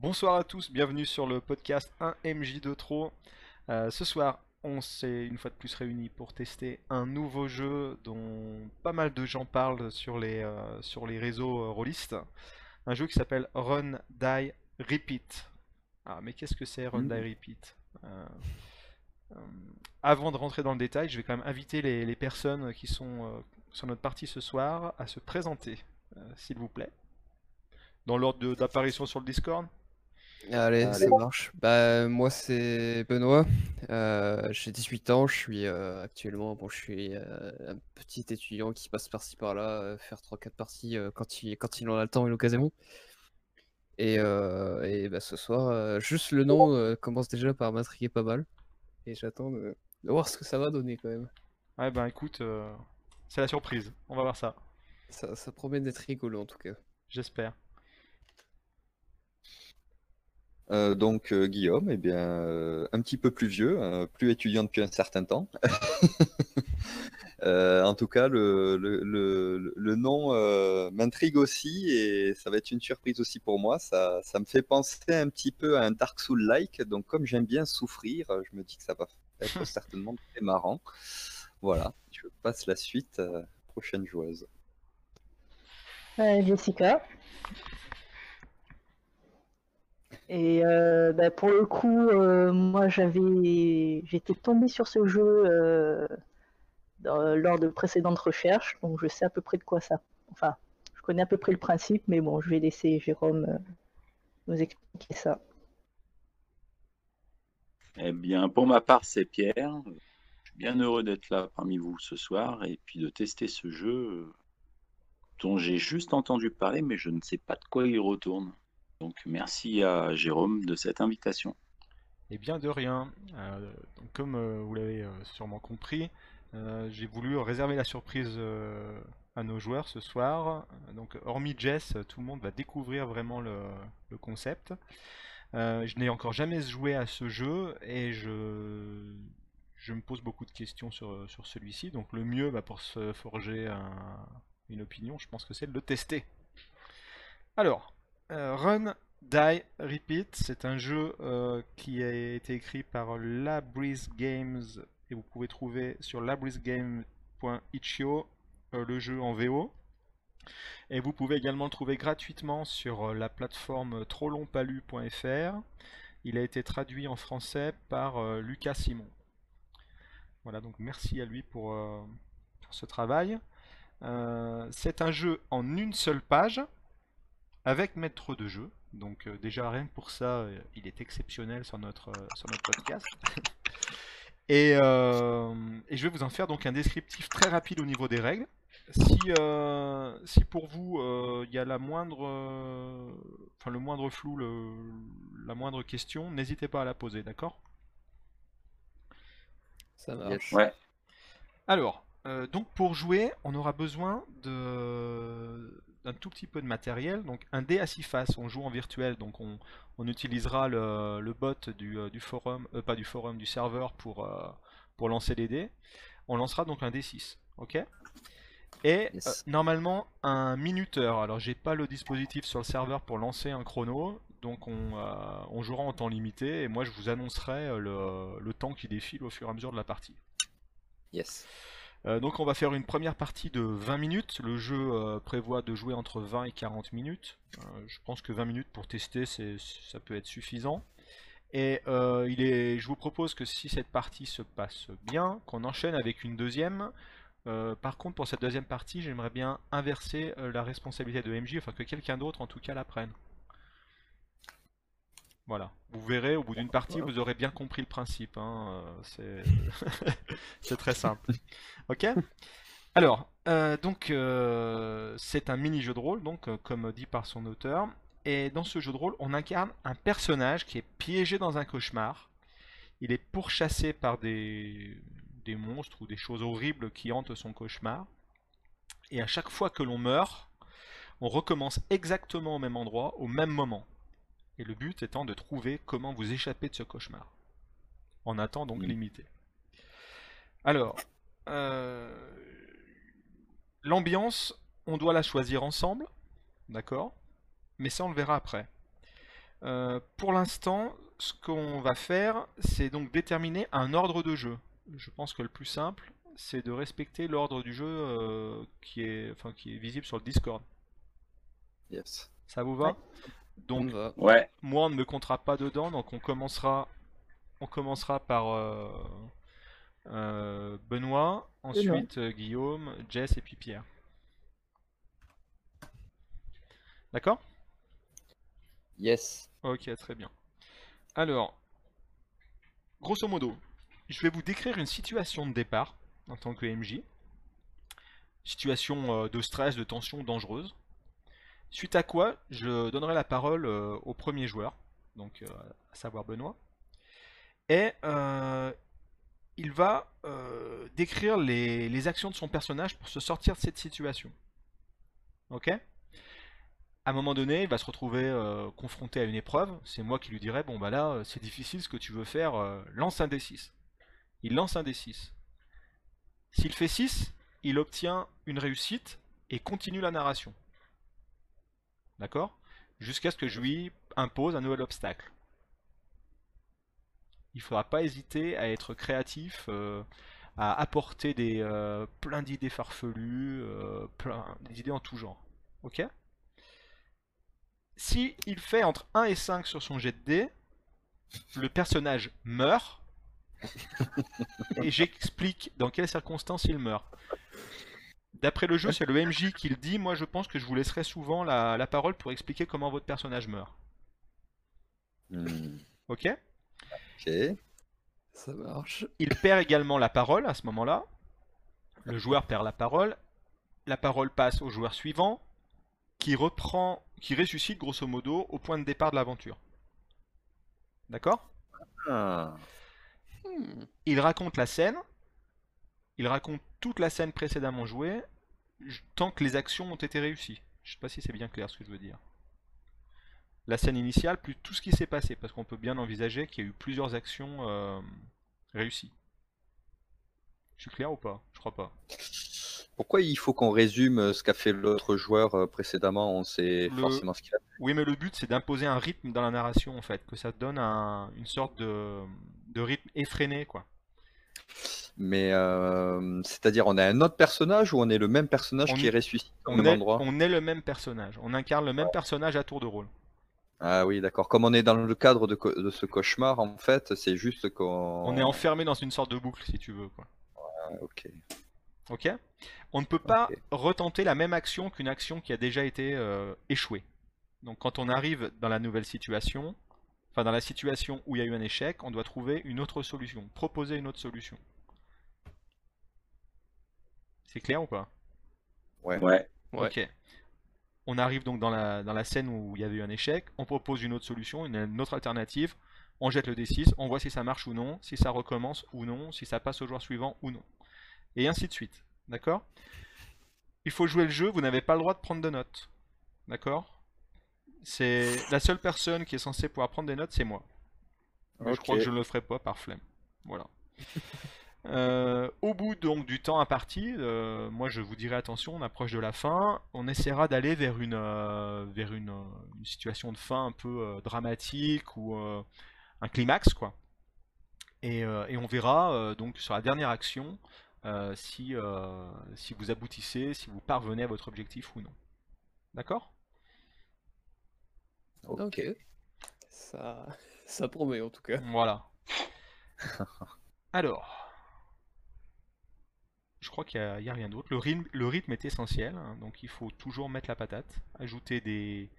Bonsoir à tous, bienvenue sur le podcast 1MJ2 Tro. Euh, ce soir, on s'est une fois de plus réunis pour tester un nouveau jeu dont pas mal de gens parlent sur les, euh, sur les réseaux euh, rôlistes. Un jeu qui s'appelle Run, Die, Repeat. Ah, mais qu'est-ce que c'est Run, Die, Repeat? Euh, Avant de rentrer dans le détail, je vais quand même inviter les, les personnes qui sont sur notre partie ce soir à se présenter, s'il vous plaît. Dans l'ordre de- d'apparition sur le Discord? Allez, Allez. ça marche. Bah, moi, c'est Benoît. Euh, j'ai 18 ans. Je suis euh, actuellement, bon, je suis euh, un petit étudiant qui passe par-ci par-là, euh, faire 3-4 parties euh, quand il, quand il en a le temps et l'occasion. Et, euh, et bah, ce soir, euh, juste le nom euh, commence déjà par m'intriguer pas mal. Et j'attends de, de voir ce que ça va donner quand même. Ouais, ben écoute, euh, c'est la surprise. On va voir ça. Ça, ça promet d'être rigolo en tout cas. J'espère. Euh, donc euh, Guillaume, eh bien, euh, un petit peu plus vieux, euh, plus étudiant depuis un certain temps. Euh, en tout cas, le, le- le- le nom euh, m'intrigue aussi et ça va être une surprise aussi pour moi. Ça, ça me fait penser un petit peu à un Dark Soul-like. Donc comme j'aime bien souffrir, je me dis que ça va être certainement très marrant. Voilà, je passe la suite. euh, prochaine joueuse. Euh, Jessica. Et euh, bah, pour le coup, euh, moi j'avais, j'étais tombée sur ce jeu euh, lors de précédentes recherches, donc je sais à peu près de quoi ça. Enfin, je connais à peu près le principe, mais bon, je vais laisser Jérôme nous expliquer ça. Eh bien, pour ma part, c'est Pierre. Je suis bien heureux d'être là parmi vous ce soir et puis de tester ce jeu dont j'ai juste entendu parler, mais je ne sais pas de quoi il retourne. Donc, merci à Jérôme de cette invitation. Et bien de rien. Euh, comme euh, vous l'avez euh, sûrement compris, j'ai voulu réserver la surprise à nos joueurs ce soir. Donc, hormis Jess, tout le monde va découvrir vraiment le, concept. Je n'ai encore jamais joué à ce jeu et je, me pose beaucoup de questions sur, celui-ci. Donc, le mieux bah, pour se forger un- une opinion, je pense que c'est de le tester. Alors, euh, Run, Die, Repeat, c'est un jeu euh, qui a été écrit par Labris Games et vous pouvez trouver sur labrisgame.itch.io euh, le jeu en VO. Et vous pouvez également le trouver gratuitement sur la plateforme trollonpalu.fr. Il a été traduit en français par Lucas Simon. Voilà, donc merci à lui pour, ce travail. C'est un jeu en une seule page avec maître de jeu. Donc euh, déjà rien que pour ça, euh, il est exceptionnel sur notre, euh, sur notre podcast. et, euh, et je vais vous en faire donc un descriptif très rapide au niveau des règles. Si, euh, si pour vous euh, il y a la moindre, euh, enfin le moindre flou, le- la moindre question, n'hésitez pas à la poser, d'accord? Ça marche. Ouais, Alors, euh, donc pour jouer, on aura besoin de d'un tout petit peu de matériel. Donc un dé à six faces, on joue en virtuel, donc on, on utilisera le, le bot du, euh, du forum, euh, pas du forum, du serveur pour, euh, pour lancer les dés. On lancera donc un D6, ok? Et Yes. euh, normalement un minuteur. Alors j'ai pas le dispositif sur le serveur pour lancer un chrono, donc on, on jouera en temps limité et moi je vous annoncerai le, le temps qui défile au fur et à mesure de la partie. Yes. Euh, donc on va faire une première partie de 20 minutes. Le jeu euh, prévoit de jouer entre 20 et 40 minutes. Euh, je pense que 20 minutes pour tester, ça peut être suffisant. Et je vous propose que si cette partie se passe bien, qu'on enchaîne avec une deuxième. Par contre, pour cette deuxième partie, j'aimerais bien inverser la responsabilité de MJ, enfin que quelqu'un d'autre en tout cas la prenne. Voilà, vous verrez, au bout d'une partie, vous aurez bien compris le principe. hein, euh, C'est très simple. Ok Alors, euh, donc, euh, c'est un mini-jeu de rôle, donc, euh, comme dit par son auteur. Et dans ce jeu de rôle, on incarne un personnage qui est piégé dans un cauchemar. Il est pourchassé par des, des monstres ou des choses horribles qui hantent son cauchemar. Et à chaque fois que l'on meurt, on recommence exactement au même endroit, au même moment. Et le but étant de trouver comment vous échapper de ce cauchemar. En un temps donc limité. Alors, euh, l'ambiance, on doit la choisir ensemble, d'accord? Mais ça, on le verra après. Euh, pour l'instant, ce qu'on va faire, c'est donc déterminer un ordre de jeu. Je pense que le plus simple, c'est de respecter l'ordre du jeu euh, qui, est, enfin, qui est visible sur le Discord. Yes. Ça vous va? Donc. Ouais, moi, on ne me comptera pas dedans, donc on commencera, on commencera par euh, euh, Benoît, ensuite euh, Guillaume, Jess et puis Pierre. D'accord? Yes. Ok, très bien. Alors, grosso modo, je vais vous décrire une situation de départ en tant que MJ. Situation euh, de stress, de tension dangereuse. Suite à quoi, je donnerai la parole euh, au premier joueur, donc euh, à savoir Benoît. Et euh, il va décrire les, les actions de son personnage pour se sortir de cette situation. Ok? À un moment donné, il va se retrouver confronté à une épreuve. C'est moi qui lui dirai Bon, bah là, c'est difficile ce que tu veux faire, lance un D6. Il lance un D6. S'il fait 6, il obtient une réussite et continue la narration. D'accord? Jusqu'à ce que je lui impose un nouvel obstacle. Il ne faudra pas hésiter à être créatif, euh, à apporter des, euh, plein d'idées farfelues, euh, plein d'idées en tout genre. Ok? Si il fait entre 1 et 5 sur son jet de dés, le personnage meurt. et j'explique dans quelles circonstances il meurt. D'après le jeu, c'est le MJ qui le dit. Moi, je pense que je vous laisserai souvent la, la parole pour expliquer comment votre personnage meurt. Hmm, Ok? Ok. Ça marche. Il perd également la parole à ce moment-là. Le joueur perd la parole. La parole passe au joueur suivant, qui reprend, qui ressuscite grosso modo au point de départ de l'aventure. D'accord? Ah, Hmm. Il raconte la scène. Il raconte toute la scène précédemment jouée, tant que les actions ont été réussies. Je sais pas si c'est bien clair ce que je veux dire. La scène initiale, plus tout ce qui s'est passé, parce qu'on peut bien envisager qu'il y a eu plusieurs actions euh, réussies. Je suis clair ou pas? Je crois pas. Pourquoi il faut qu'on résume ce qu'a fait l'autre joueur euh, précédemment? On sait Le- forcément ce qu'il a fait. Oui, mais le but c'est d'imposer un rythme dans la narration en fait, que ça donne un- une sorte de, de rythme effréné quoi. Mais euh, c'est-à-dire, on a un autre personnage ou on est le même personnage On qui est- ressuscité au même est, endroit? on est le même personnage, on incarne le même personnage à tour de rôle. Ah oui, d'accord. Comme on est dans le cadre de, ce cauchemar, en fait, c'est juste qu'on. On est enfermé dans une sorte de boucle si tu veux quoi. Ah, ok. Ok? On ne peut pas retenter la même action qu'une action qui a déjà été euh, échouée. Donc quand on arrive dans la nouvelle situation, enfin dans la situation où il y a eu un échec, on doit trouver une autre solution, proposer une autre solution. C'est clair ou pas? Ouais. Ouais. Ok. On arrive donc dans la, dans la scène où il y avait eu un échec, on propose une autre solution, une, une autre alternative, on jette le D6, on voit si ça marche ou non, si ça recommence ou non, si ça passe au joueur suivant ou non. Et ainsi de suite. D'accord? Il faut jouer le jeu, vous n'avez pas le droit de prendre de notes. D'accord? C'est la seule personne qui est censée pouvoir prendre des notes, c'est moi. Je crois que je ne le ferai pas par flemme. Voilà. Euh, au bout donc du temps imparti, euh, moi je vous dirai attention, on approche de la fin, on essaiera d'aller vers une euh, vers une, euh, une situation de fin un peu euh, dramatique ou euh, un climax quoi. Et, euh, et on verra euh, donc sur la dernière action euh, si euh, si vous aboutissez, si vous parvenez à votre objectif ou non. D'accord? Ok. Ça, ça promet en tout cas. Voilà. Alors, je crois qu'il n'y a, rien d'autre. Le rythme, est essentiel, hein, donc il faut toujours mettre la patate, ajouter des,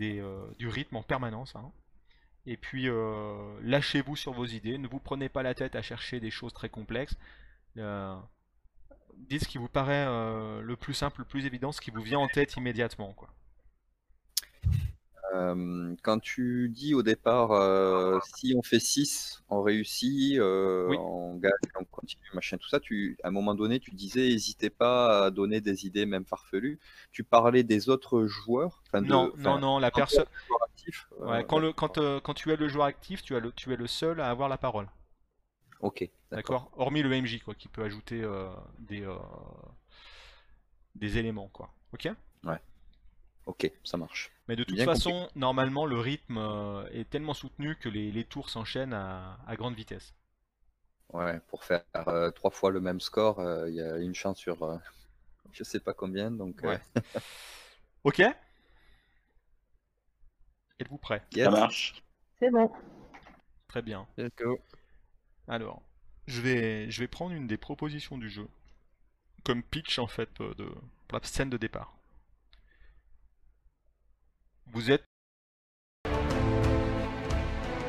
euh, du rythme en permanence. hein. Et puis, euh, lâchez-vous sur vos idées, ne vous prenez pas la tête à chercher des choses très complexes. Euh, dites ce qui vous paraît le plus simple, le plus évident, ce qui vous vient en tête immédiatement. Euh, quand tu dis au départ, euh, si on fait 6, on réussit, euh, Oui. on gagne, on continue, machin, tout ça, tu, à un moment donné, tu disais, n'hésitez pas à donner des idées, même farfelues. Tu parlais des autres joueurs de- Non, non, non, la personne. Ouais, quand, le, quand, quand tu es le joueur actif, tu, as le, tu es le seul à avoir la parole. Ok, d'accord. Hormis le MJ, quoi, qui peut ajouter des, des éléments, quoi. Ok? Ok, ça marche. Mais de toute Bien façon, normalement, le rythme euh, est tellement soutenu que les, les tours s'enchaînent à, à grande vitesse. Ouais, pour faire euh, trois fois le même score, euh, il y a une chance sur euh, je sais pas combien, donc euh, Ouais. Ok Êtes-vous prêts? Yes. Ça marche. C'est bon. Très bien. Let's go. Alors, je vais, je vais prendre une des propositions du jeu comme pitch en fait de, pour la scène de départ. Vous êtes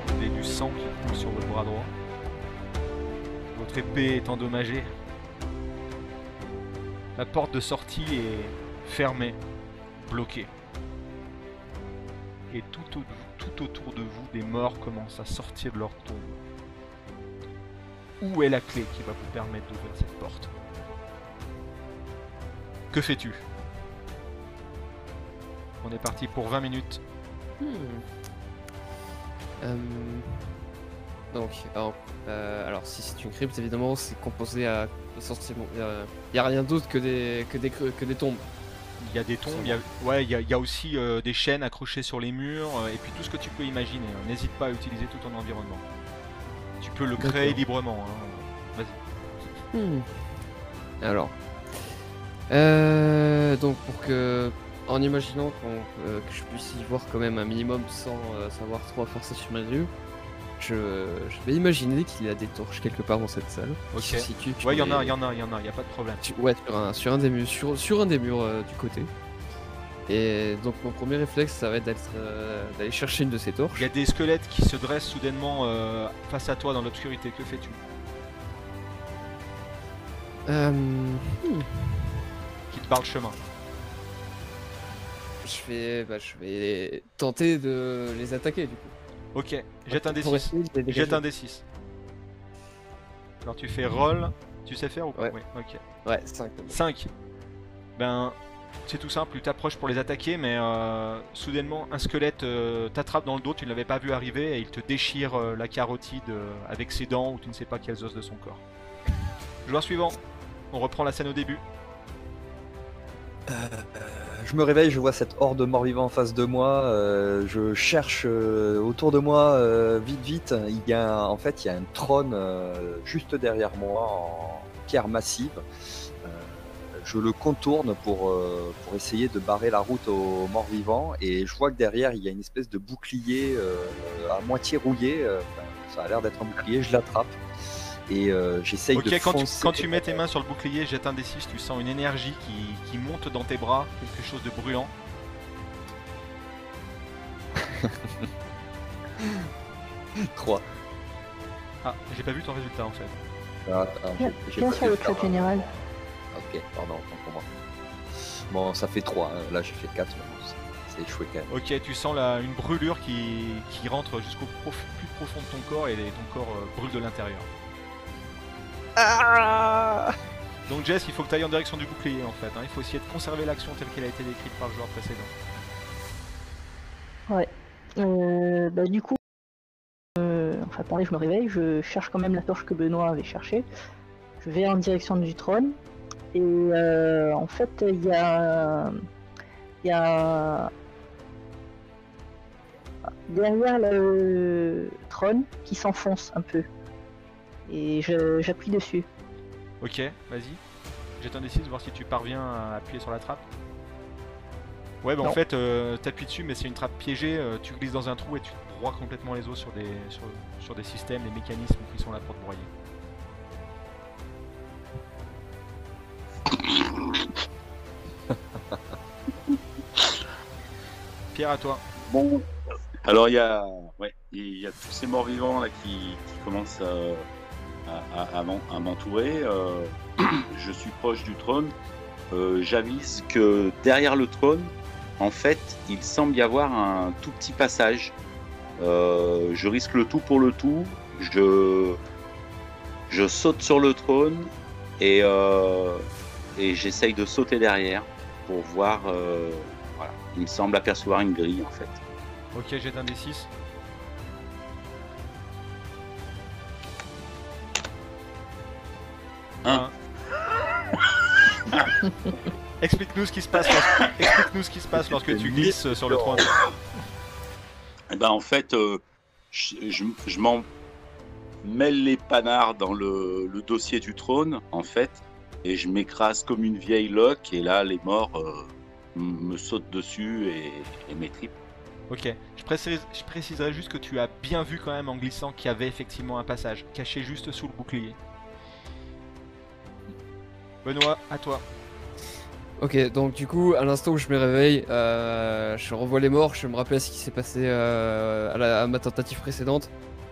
avez du sang qui coule sur votre bras droit. Votre épée est endommagée. La porte de sortie est fermée, bloquée. Et tout, tout autour de vous, des morts commencent à sortir de leur tombe. Où est la clé qui va vous permettre d'ouvrir cette porte? Que fais-tu? On est parti pour 20 minutes. Hmm. Euh, Donc, alors, euh, alors, si c'est une crypte, évidemment, c'est composé à essentiellement. Il n'y a, rien d'autre que des, que, des, que des tombes. Il y a des tombes, il y a, ouais, il y a, il y a aussi euh, des chaînes accrochées sur les murs, et puis tout ce que tu peux imaginer. N'hésite pas à utiliser tout ton environnement. Tu peux le créer librement. hein. Vas-y. Hmm. Alors. Euh, donc, pour que. En imaginant qu'on, euh, que je puisse y voir quand même un minimum sans euh, savoir trop forcer sur mes yeux, je, je vais imaginer qu'il y a des torches quelque part dans cette salle. Ok. Qui se Ouais, il y en a, il y en a, il y en a, il y a pas de problème. ouais, sur un, sur un des murs, sur, sur un des murs euh, du côté. Et donc mon premier réflexe, ça va être d'aller chercher une de ces torches. Il y a des squelettes qui se dressent soudainement face à toi dans l'obscurité. Que fais-tu? Euh, Qui te barre le chemin. Je vais, bah, je vais tenter de les attaquer du coup. Ok, jette un Pour D6. essayer de les dégager. Jette un D6. Alors tu fais roll. Tu sais faire ou pas? Ouais. Oui, ok. Ouais, 5. 5. Ben, c'est tout simple, tu t'approches pour les attaquer, mais euh, soudainement, un squelette euh, t'attrape dans le dos, tu ne l'avais pas vu arriver, et il te déchire euh, la carotide euh, avec ses dents ou tu ne sais pas quels os de son corps. Joueur suivant, on reprend la scène au début. Je me réveille, je vois cette horde de morts-vivants en face de moi. euh, je cherche euh, autour de moi, euh, vite, vite. Il y a, en fait, il y a un trône euh, juste derrière moi en pierre massive. Euh, je le contourne pour, euh, pour essayer de barrer la route aux morts-vivants. Et je vois que derrière, il y a une espèce de bouclier à moitié rouillé. ça a l'air d'être un bouclier. Je l'attrape. Et euh, j'essaye Ok, de quand tu, foncer. quand tu mets tes mains sur le bouclier, jette un D6, tu sens une énergie qui, qui monte dans tes bras, quelque chose de brûlant. 3. Ah, j'ai pas vu ton résultat en fait. Ah, attends, Bien, sur pu le général. Ok, pardon, autant pour moi. Bon, ça fait 3, là j'ai fait 4, c'est échoué quand même. Ok, tu sens la, une brûlure qui, qui rentre jusqu'au prof- plus profond de ton corps et ton corps euh, brûle de l'intérieur. Donc Jess, il faut que tu ailles en direction du bouclier en fait. hein. Il faut essayer de conserver l'action telle qu'elle a été décrite par le joueur précédent. Euh, bah, du coup, euh, enfin pareil, je me réveille, je cherche quand même la torche que Benoît avait cherchée. Je vais en direction du trône. Et euh, en fait, il y a, il y a derrière le trône qui s'enfonce un peu. Et je- j'appuie dessus. Ok, vas-y. Jette un D6, voir si tu parviens à appuyer sur la trappe. Ouais, bah en fait, euh, t'appuies dessus, mais c'est une trappe piégée. euh, tu glisses dans un trou et tu te broies complètement les os sur des, sur, sur des systèmes, des mécanismes qui sont là pour te broyer. Pierre, à toi. Bon. Alors il y a, ouais, il y a tous ces morts vivants là qui, qui commencent à, à- à m'en- à m'entourer. Euh, je suis proche du trône. Euh, J'avise que derrière le trône, en fait, il semble y avoir un tout petit passage. Euh, je risque le tout pour le tout. Je, je saute sur le trône et, et j'essaye de sauter derrière pour voir. voilà, il me semble apercevoir une grille en fait. Ok, jette un D6. Un. Explique-nous ce qui se passe. lorsque- Explique-nous ce qui se passe lorsque tu glisses sur le trône. Eh ben, en fait, euh, je, je- je m'en mêle les panards dans le, le dossier du trône, en fait, et je m'écrase comme une vieille loque, et là, les morts euh, me sautent dessus et, et m'étripent. Ok, je, précise, je préciserai juste que tu as bien vu quand même en glissant qu'il y avait effectivement un passage, caché juste sous le bouclier. Benoît, à toi. Ok, donc du coup, à l'instant où je me réveille, euh, je revois les morts, je me rappelle ce qui s'est passé euh, à, la- à ma tentative précédente.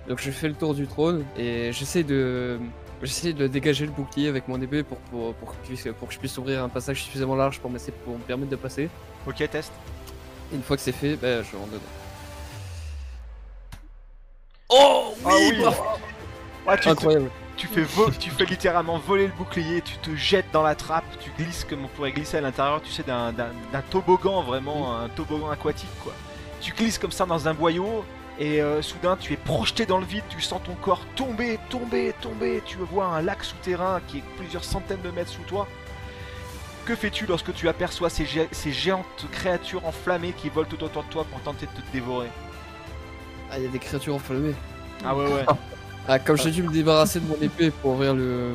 Donc je fais le tour du trône et j'essaie de, j'essaie de dégager le bouclier avec mon épée pour, pour, pour, que, je puisse- pour que je puisse ouvrir un passage suffisamment large pour, me permettre de passer. Ok, test. Et une fois que c'est fait, ben, je rentre dedans. Oh oui, Ah, tu, te- Incroyable. Tu fais vo- tu fais littéralement voler le bouclier, tu te jettes dans la trappe, tu glisses comme on pourrait glisser à l'intérieur, tu sais, d'un toboggan, vraiment un toboggan aquatique quoi. Tu glisses comme ça dans un boyau et euh, soudain tu es projeté dans le vide, tu sens ton corps tomber, tomber, tomber, tu vois un lac souterrain qui est plusieurs centaines de mètres sous toi. Que fais-tu lorsque tu aperçois ces, gé- ces géantes créatures enflammées qui volent tout autour de toi pour tenter de te dévorer? Ah, il y a des créatures enflammées. Ah ouais ouais. Ah, comme j'ai dû me débarrasser de mon épée pour ouvrir le,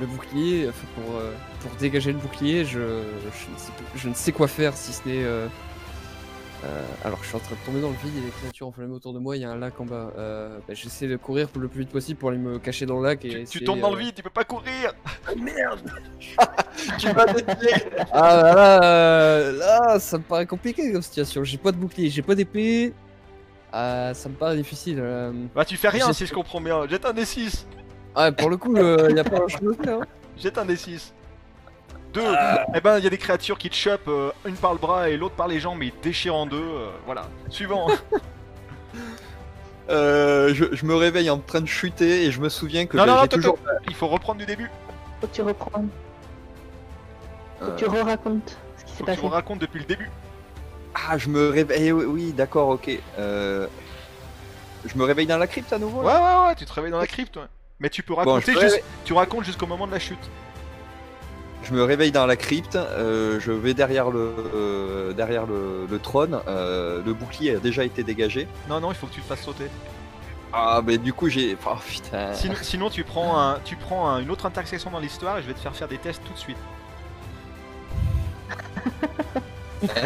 le bouclier, enfin, pour, euh, pour dégager le bouclier, je, je, ne sais, plus- je ne sais quoi faire si ce n'est. euh, euh, alors, je suis en train de tomber dans le vide, il y a des créatures enflammées autour de moi, il y a un lac en bas. Euh, bah, J'essaie de courir le plus vite possible pour aller me cacher dans le lac. Et Tu, tombes dans le vide, tu peux pas courir Tu vas défier Ah là, là, là, ça me paraît compliqué comme situation. J'ai pas de bouclier, j'ai pas d'épée. Ah, ça me paraît difficile. euh. Bah tu fais rien J'ai- si je comprends bien. Jette un D6. Ah, pour le coup, il y a pas grand chose à faire. hein. Jette un D6. Deux. Eh ben il y a des créatures qui te chopent, euh, une par le bras et l'autre par les jambes, mais ils te déchirent en deux. euh, voilà. Suivant. Euh, je, je me réveille en train de chuter et je me souviens que non, j'ai non, non, j'ai toi, toujours. Il faut reprendre du début. Faut que tu reprends. Faut que tu Euh, re-racontes ce qui s'est Faut que tu passé. me racontes depuis le début. Ah, je me réveille. eh oui, oui, d'accord, ok. Euh, Je me réveille dans la crypte à nouveau Ouais, là ouais, ouais, tu te réveilles dans la crypte. ouais. Mais tu peux raconter je me jus- réveille- Tu racontes jusqu'au moment de la chute. Je me réveille dans la crypte, euh, je vais derrière le, euh, derrière le, le trône, euh, le bouclier a déjà été dégagé. Non, non, il faut que tu te fasses sauter. Ah, mais du coup, j'ai. Oh putain. Sinon, sinon, tu prends, un, tu prends un- une autre intersection dans l'histoire et je vais te faire faire des tests tout de suite. Pas.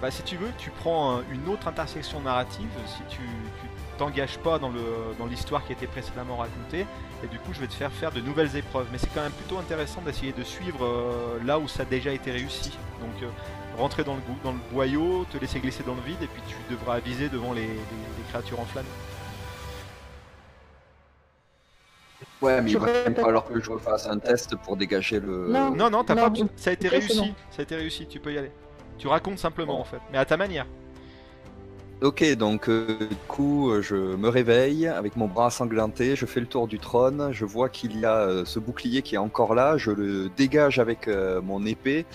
Bah si tu veux, tu prends une autre intersection narrative si tu tu t'engages pas dans le dans l'histoire qui a été précédemment racontée et du coup je vais te faire faire de nouvelles épreuves. Mais c'est quand même plutôt intéressant d'essayer de suivre euh, là où ça a déjà été réussi. Donc euh, rentrer dans le, dans le boyau, te laisser glisser dans le vide et puis tu devras aviser devant les, les- les créatures enflammées. Ouais, mais il va quand même répètes. falloir que je refasse un test pour dégager le. Non. Non non, t'as pas. Ça a été réussi. Ça a été réussi. Tu peux y aller. Tu racontes simplement en fait, mais à ta manière. Ok, donc euh, du coup, euh, je me réveille avec mon bras ensanglanté, je fais le tour du trône, je vois qu'il y a euh, ce bouclier qui est encore là, je le dégage avec mon épée,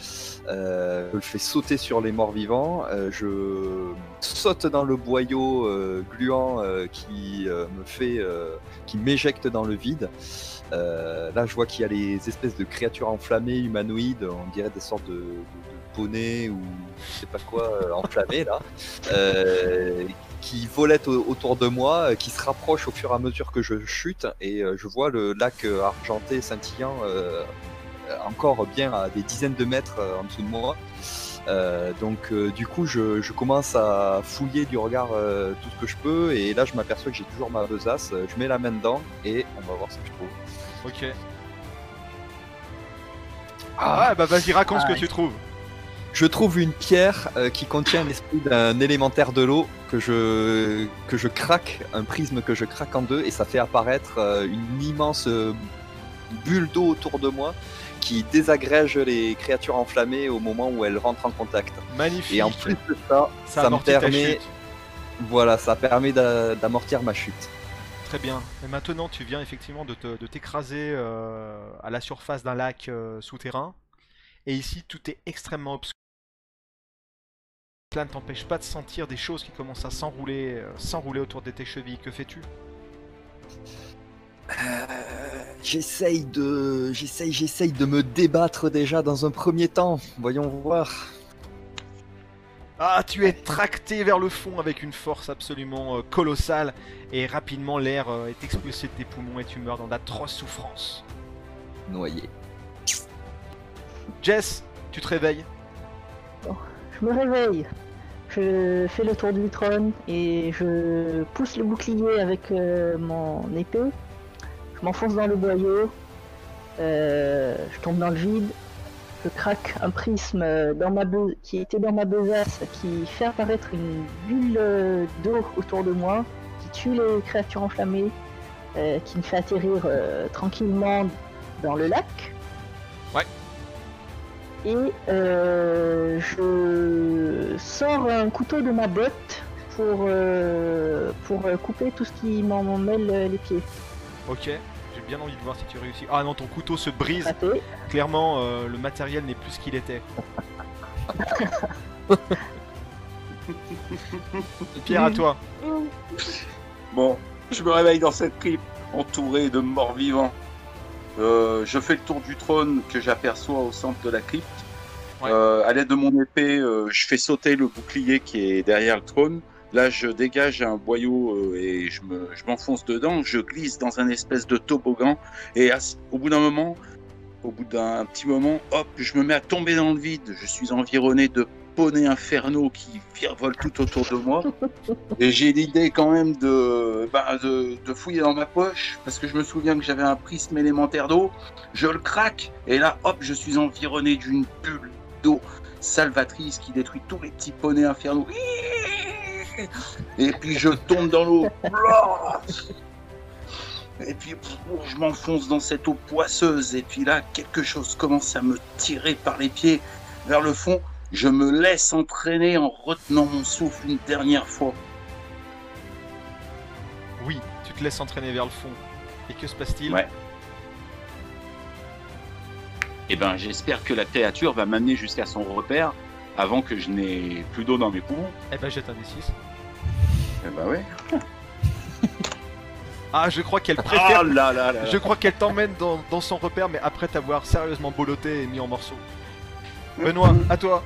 je le fais sauter sur les morts vivants, je saute dans le boyau gluant qui me fait, qui m'éjecte dans le vide. Là, je vois qu'il y a les espèces de créatures enflammées humanoïdes, on dirait des sortes de ou je sais pas quoi euh, enflammées là, euh, qui volettent au- autour de moi, euh, qui se rapprochent au fur et à mesure que je chute, et je vois le lac argenté scintillant encore bien à des dizaines de mètres en dessous de moi. Euh, donc euh, du coup je, je commence à fouiller du regard euh, tout ce que je peux et là je m'aperçois que j'ai toujours ma besace, je mets la main dedans et on va voir ce que je trouve. Ok. Ah bah vas-y raconte ce que Aïe. tu trouves. Je trouve une pierre euh, qui contient l'esprit d'un élémentaire de l'eau que je, que je craque, un prisme que je craque en deux et ça fait apparaître euh, une immense euh, bulle d'eau autour de moi qui désagrège les créatures enflammées au moment où elles rentrent en contact. Magnifique. Et en plus de ça, ça, ça, me permet, voilà, ça permet d'a- d'amortir ma chute. Très bien. Et maintenant, tu viens effectivement de t'écraser euh, à la surface d'un lac euh, souterrain. Et ici, tout est extrêmement obscur. Cela ne t'empêche pas de sentir des choses qui commencent à s'enrouler, euh, s'enrouler autour de tes chevilles. Que fais-tu? Euh, J'essaye de, j'essaye, j'essaye de me débattre déjà dans un premier temps. Voyons voir. Ah, tu es tracté vers le fond avec une force absolument euh, colossale et rapidement l'air euh, est expulsé de tes poumons et tu meurs dans d'atroces souffrances. Noyé. Jess, tu te réveilles? Je me réveille. Je fais le tour du trône et je pousse le bouclier avec euh, mon épée. Je m'enfonce dans le boyau. Euh, je tombe dans le vide. Je craque un prisme dans ma qui était dans ma besace qui fait apparaître une bulle d'eau autour de moi qui tue les créatures enflammées, euh, qui me fait atterrir tranquillement dans le lac. Ouais. Et euh, je sors un couteau de ma botte pour, euh, pour couper tout ce qui m'en mêle les pieds. Ok, j'ai bien envie de voir si tu réussis. Ah non, ton couteau se brise. Raté. Clairement, euh, le matériel n'est plus ce qu'il était. Pierre, à toi. Bon, je me réveille dans cette crypte, entouré de morts vivants. Euh, je fais le tour du trône que j'aperçois au centre de la crypte. Ouais. Euh, à l'aide de mon épée, euh, je fais sauter le bouclier qui est derrière le trône. Là, je dégage un boyau et je me- je m'enfonce dedans. Je glisse dans un espèce de toboggan. Et à au bout d'un moment, au bout d'un petit moment, hop, je me mets à tomber dans le vide. Je suis environné de poneys infernaux qui virevolent tout autour de moi. Et j'ai l'idée quand même de, bah, de, de fouiller dans ma poche, parce que je me souviens que j'avais un prisme élémentaire d'eau. Je le craque, et là, hop, je suis environné d'une bulle d'eau salvatrice qui détruit tous les petits poneys infernaux. Et puis je tombe dans l'eau. Et puis je m'enfonce dans cette eau poisseuse. Et puis là, quelque chose commence à me tirer par les pieds vers le fond. Je me laisse entraîner en retenant mon souffle une dernière fois. Oui, tu te laisses entraîner vers le fond. Et que se passe-t-il? Ouais. Eh ben, j'espère que la créature va m'amener jusqu'à son repère avant que je n'ai plus d'eau dans mes poumons. Eh ben, jette un des 6. Eh ben ouais. Ah, je crois qu'elle préfère. Ah là là là. Je crois qu'elle t'emmène dans, dans son repère, mais après t'avoir sérieusement bolotté et mis en morceaux. Benoît, à toi.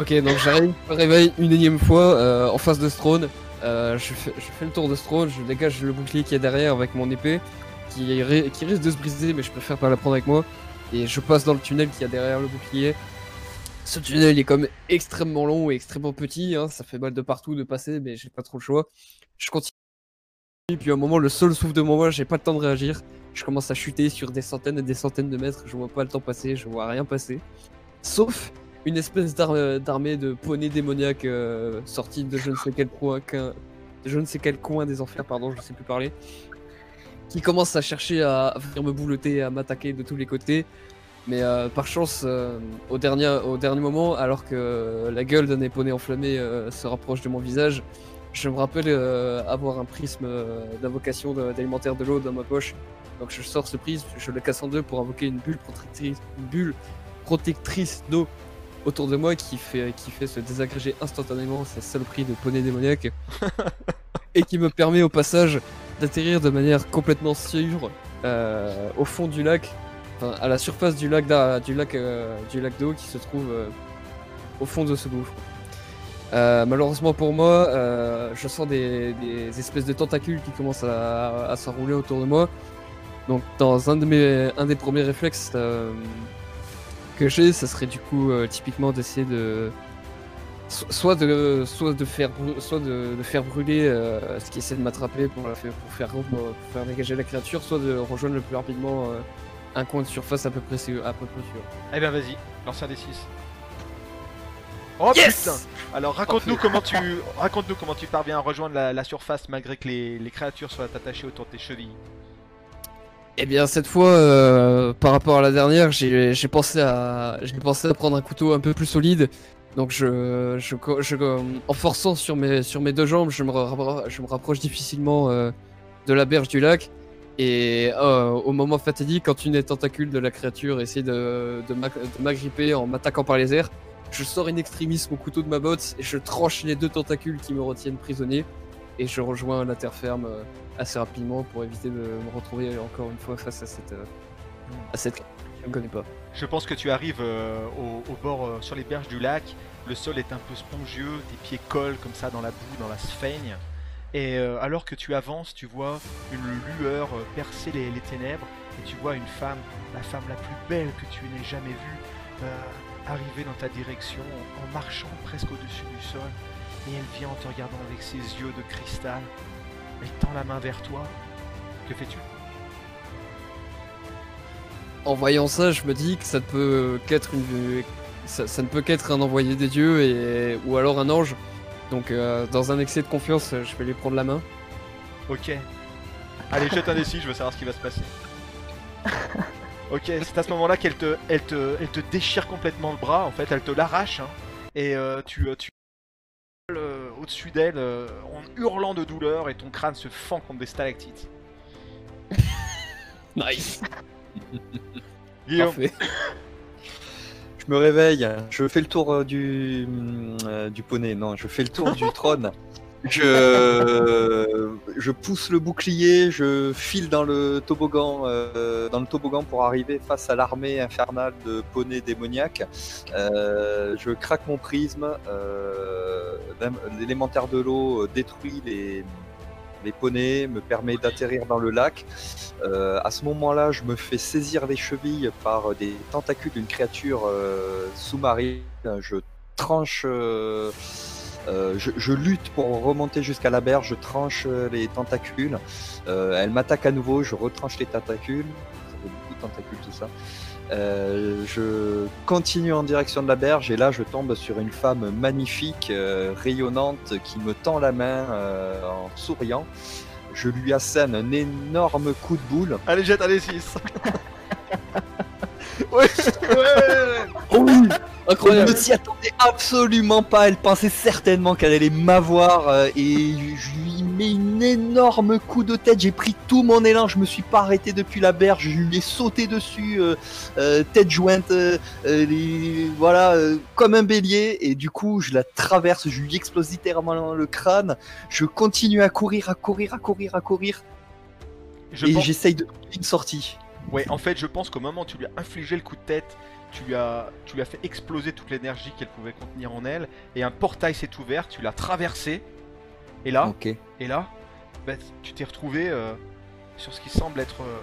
Ok, donc j'arrive, je réveille une énième fois euh, en face de ce trône. Euh, je, fais, le tour de ce trône, je dégage le bouclier qui est derrière avec mon épée, qui, ri- qui risque de se briser, mais je préfère pas la prendre avec moi. Et je passe dans le tunnel qui a derrière le bouclier. Ce tunnel est comme extrêmement long et extrêmement petit, hein, ça fait mal de partout de passer, mais j'ai pas trop le choix. Je continue, puis à un moment, le sol souffle de moi, j'ai pas le temps de réagir. Je commence à chuter sur des centaines et des centaines de mètres, je vois pas le temps passer, je vois rien passer. Sauf une espèce d'ar- d'armée de poneys démoniaques euh, sortis de je ne sais quel coin, je ne sais quel coin des enfers, pardon, je sais plus parler, qui commence à chercher à, venir me boulotter, à m'attaquer de tous les côtés. Mais euh, par chance, euh, au, dernier, au dernier moment, alors que la gueule d'un éponée enflammé euh, se rapproche de mon visage, je me rappelle euh, avoir un prisme euh, d'invocation d'alimentaire de l'eau dans ma poche. Donc je sors ce prisme, je le casse en deux pour invoquer une bulle protectrice, une bulle protectrice d'eau autour de moi qui fait, qui fait se désagréger instantanément ces saloperies de poney démoniaque et qui me permet au passage d'atterrir de manière complètement sûre euh, au fond du lac, enfin, à la surface du lac du lac euh, du lac d'eau qui se trouve euh, au fond de ce gouffre. Malheureusement pour moi, je sens des, des espèces de tentacules qui commencent à, à s'enrouler autour de moi. Donc dans un de mes un des premiers réflexes que j'ai, ça serait du coup euh, typiquement d'essayer de so- soit de soit de faire soit de, de faire brûler euh, ce qui essaie de m'attraper pour, la faire- pour faire pour faire dégager la créature, soit de rejoindre le plus rapidement euh, un coin de surface à peu près sûr- à peu près sûr. Eh ben, vas-y, lance un des 6. Oh Yes putain Alors raconte-nous comment tu raconte-nous comment tu parviens à rejoindre la, la surface malgré que les, les créatures soient attachées autour de tes chevilles. Eh bien cette fois, euh, par rapport à la dernière, j'ai pensé à prendre un couteau un peu plus solide. Donc en forçant sur mes deux jambes, je me, rapproche difficilement euh, de la berge du lac. Et euh, au moment fatidique, quand une des tentacules de la créature essaie de, de m'agripper en m'attaquant par les airs, je sors in extremis mon couteau de ma botte et je tranche les deux tentacules qui me retiennent prisonnier. Et je rejoins la terre ferme euh, assez rapidement pour éviter de me retrouver encore une fois face à cette euh, à cette je ne connais pas. Je pense que tu arrives euh, au, bord, sur les berges du lac. Le sol est un peu spongieux, tes pieds collent comme ça dans la boue, dans la sphaigne. Et alors que tu avances, tu vois une lueur percer les, ténèbres et tu vois une femme, la femme la plus belle que tu n'aies jamais vue, arriver dans ta direction en marchant presque au-dessus du sol. Et elle vient en te regardant avec ses yeux de cristal. Elle tend la main vers toi. Que fais-tu? En voyant ça, je me dis que ça ne peut qu'être une ça, ça ne peut qu'être un envoyé des dieux et ou alors un ange. Donc euh, dans un excès de confiance, je vais lui prendre la main. Ok. Allez, jette un décis, je veux savoir ce qui va se passer. Ok, c'est à ce moment-là qu'elle te, elle te, elle te déchire complètement le bras, en fait, elle te l'arrache, hein, et euh, tu, euh, tu euh, au-dessus d'elle euh, en hurlant de douleur, et ton crâne se fend contre des stalactites. Nice. Guillaume, Parfait. Je me réveille, je fais le tour euh, du, euh, du poney, non, je fais le tour du trône. Je, je pousse le bouclier, je file dans le toboggan, euh, dans le toboggan pour arriver face à l'armée infernale de poneys démoniaques. Euh, je craque mon prisme, euh, l'ém- l'élémentaire de l'eau euh, détruit les, les poneys, me permet d'atterrir dans le lac. Euh, à ce moment-là, je me fais saisir les chevilles par des tentacules d'une créature euh, sous-marine. Je tranche, euh, euh, je, je lutte pour remonter jusqu'à la berge. Je tranche euh, les tentacules. Euh, elle m'attaque à nouveau. Je retranche les tentacules. Ça fait beaucoup de tentacules tout ça. Euh, je continue en direction de la berge et là je tombe sur une femme magnifique, euh, rayonnante, qui me tend la main euh, en souriant. Je lui assène un énorme coup de boule. allez, jette un D6 Ouais, ouais Oh oui Elle Incroyable. ne s'y attendait absolument pas. Elle pensait certainement qu'elle allait m'avoir euh, et je lui mets une énorme coup de tête. J'ai pris tout mon élan. Je me suis pas arrêté depuis la berge. Je lui ai sauté dessus, euh, euh, tête jointe, les- voilà, euh, comme un bélier. Et du coup, je la traverse. Je lui explose littéralement le crâne. Je continue à courir, à courir, à courir, à courir. Je et pense- j'essaye de trouver une sortie. Ouais, en fait, je pense qu'au moment où tu lui as infligé le coup de tête, tu lui as, tu lui as fait exploser toute l'énergie qu'elle pouvait contenir en elle, et un portail s'est ouvert, tu l'as traversé, et là, et là, bah, tu t'es retrouvé euh, sur ce qui semble être euh,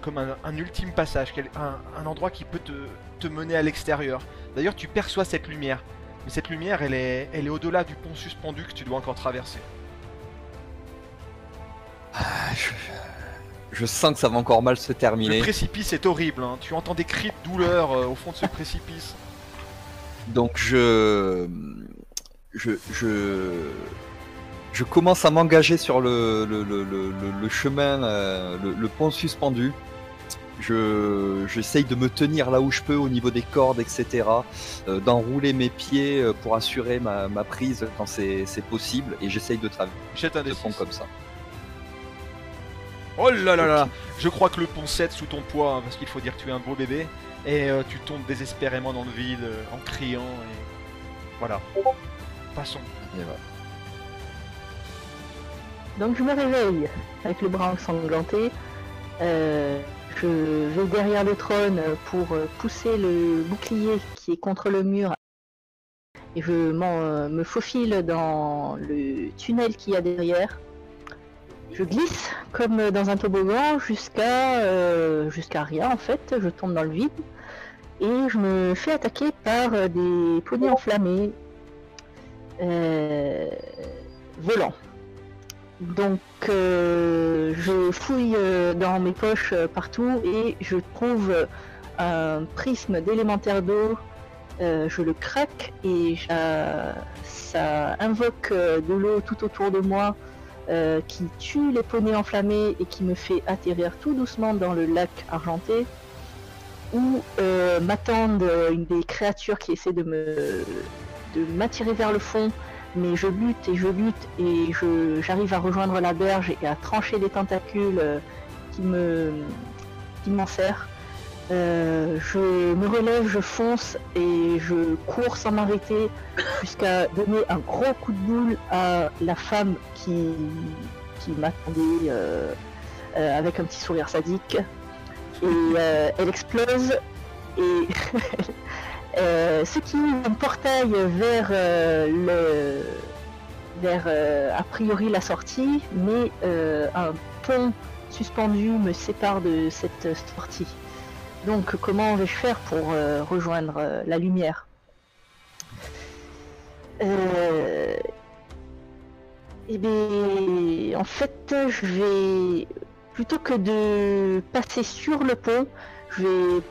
comme un, un ultime passage, un, un endroit qui peut te, te mener à l'extérieur. D'ailleurs, tu perçois cette lumière, mais cette lumière, elle est, elle est au-delà du pont suspendu que tu dois encore traverser. Je sens que ça va encore mal se Le terminer. précipice est horrible, hein. tu entends des cris de douleur euh, au fond de ce précipice. Donc je, je, je, je commence à m'engager sur le, le, le, le, le- le chemin, euh, le, le pont suspendu. Je, j'essaye de me tenir là où je peux au niveau des cordes, etc. euh, d'enrouler mes pieds pour assurer ma, ma prise quand c'est, c'est possible. Et j'essaye de traverser le pont comme ça. Oh là là là Je crois que le pont cède sous ton poids, hein, parce qu'il faut dire que tu es un beau bébé, et euh, tu tombes désespérément dans le vide euh, en criant, et voilà. Passons. Et voilà. Donc je me réveille avec le bras ensanglanté. Euh, je vais derrière le trône pour pousser le bouclier qui est contre le mur. Et je m'en- euh, me faufile dans le tunnel qu'il y a derrière. Je glisse comme dans un toboggan jusqu'à euh, jusqu'à rien en fait. Je tombe dans le vide. Et je me fais attaquer par euh, des poneys enflammés. Euh, volants. Donc je fouille dans mes poches partout et je trouve un prisme d'élémentaire d'eau. Je le craque et ça invoque de l'eau tout autour de moi euh, qui tue les poneys enflammés et qui me fait atterrir tout doucement dans le lac argenté où euh, m'attendent une des créatures qui essaie de me m'attirer vers le fond mais je lutte et je lutte et j'arrive à rejoindre la berge et à trancher les tentacules euh, qui me. Euh, je me relève, je fonce et je cours sans m'arrêter jusqu'à donner un gros coup de boule à la femme qui, qui m'attendait euh, euh, avec un petit sourire sadique. Et elle explose et ce qui est un portail vers vers a priori la sortie, mais un pont suspendu me sépare de cette sortie. Donc comment vais-je faire pour euh, rejoindre euh, la lumière? Euh... Eh bien, en fait, je vais plutôt que de passer sur le pont, je vais,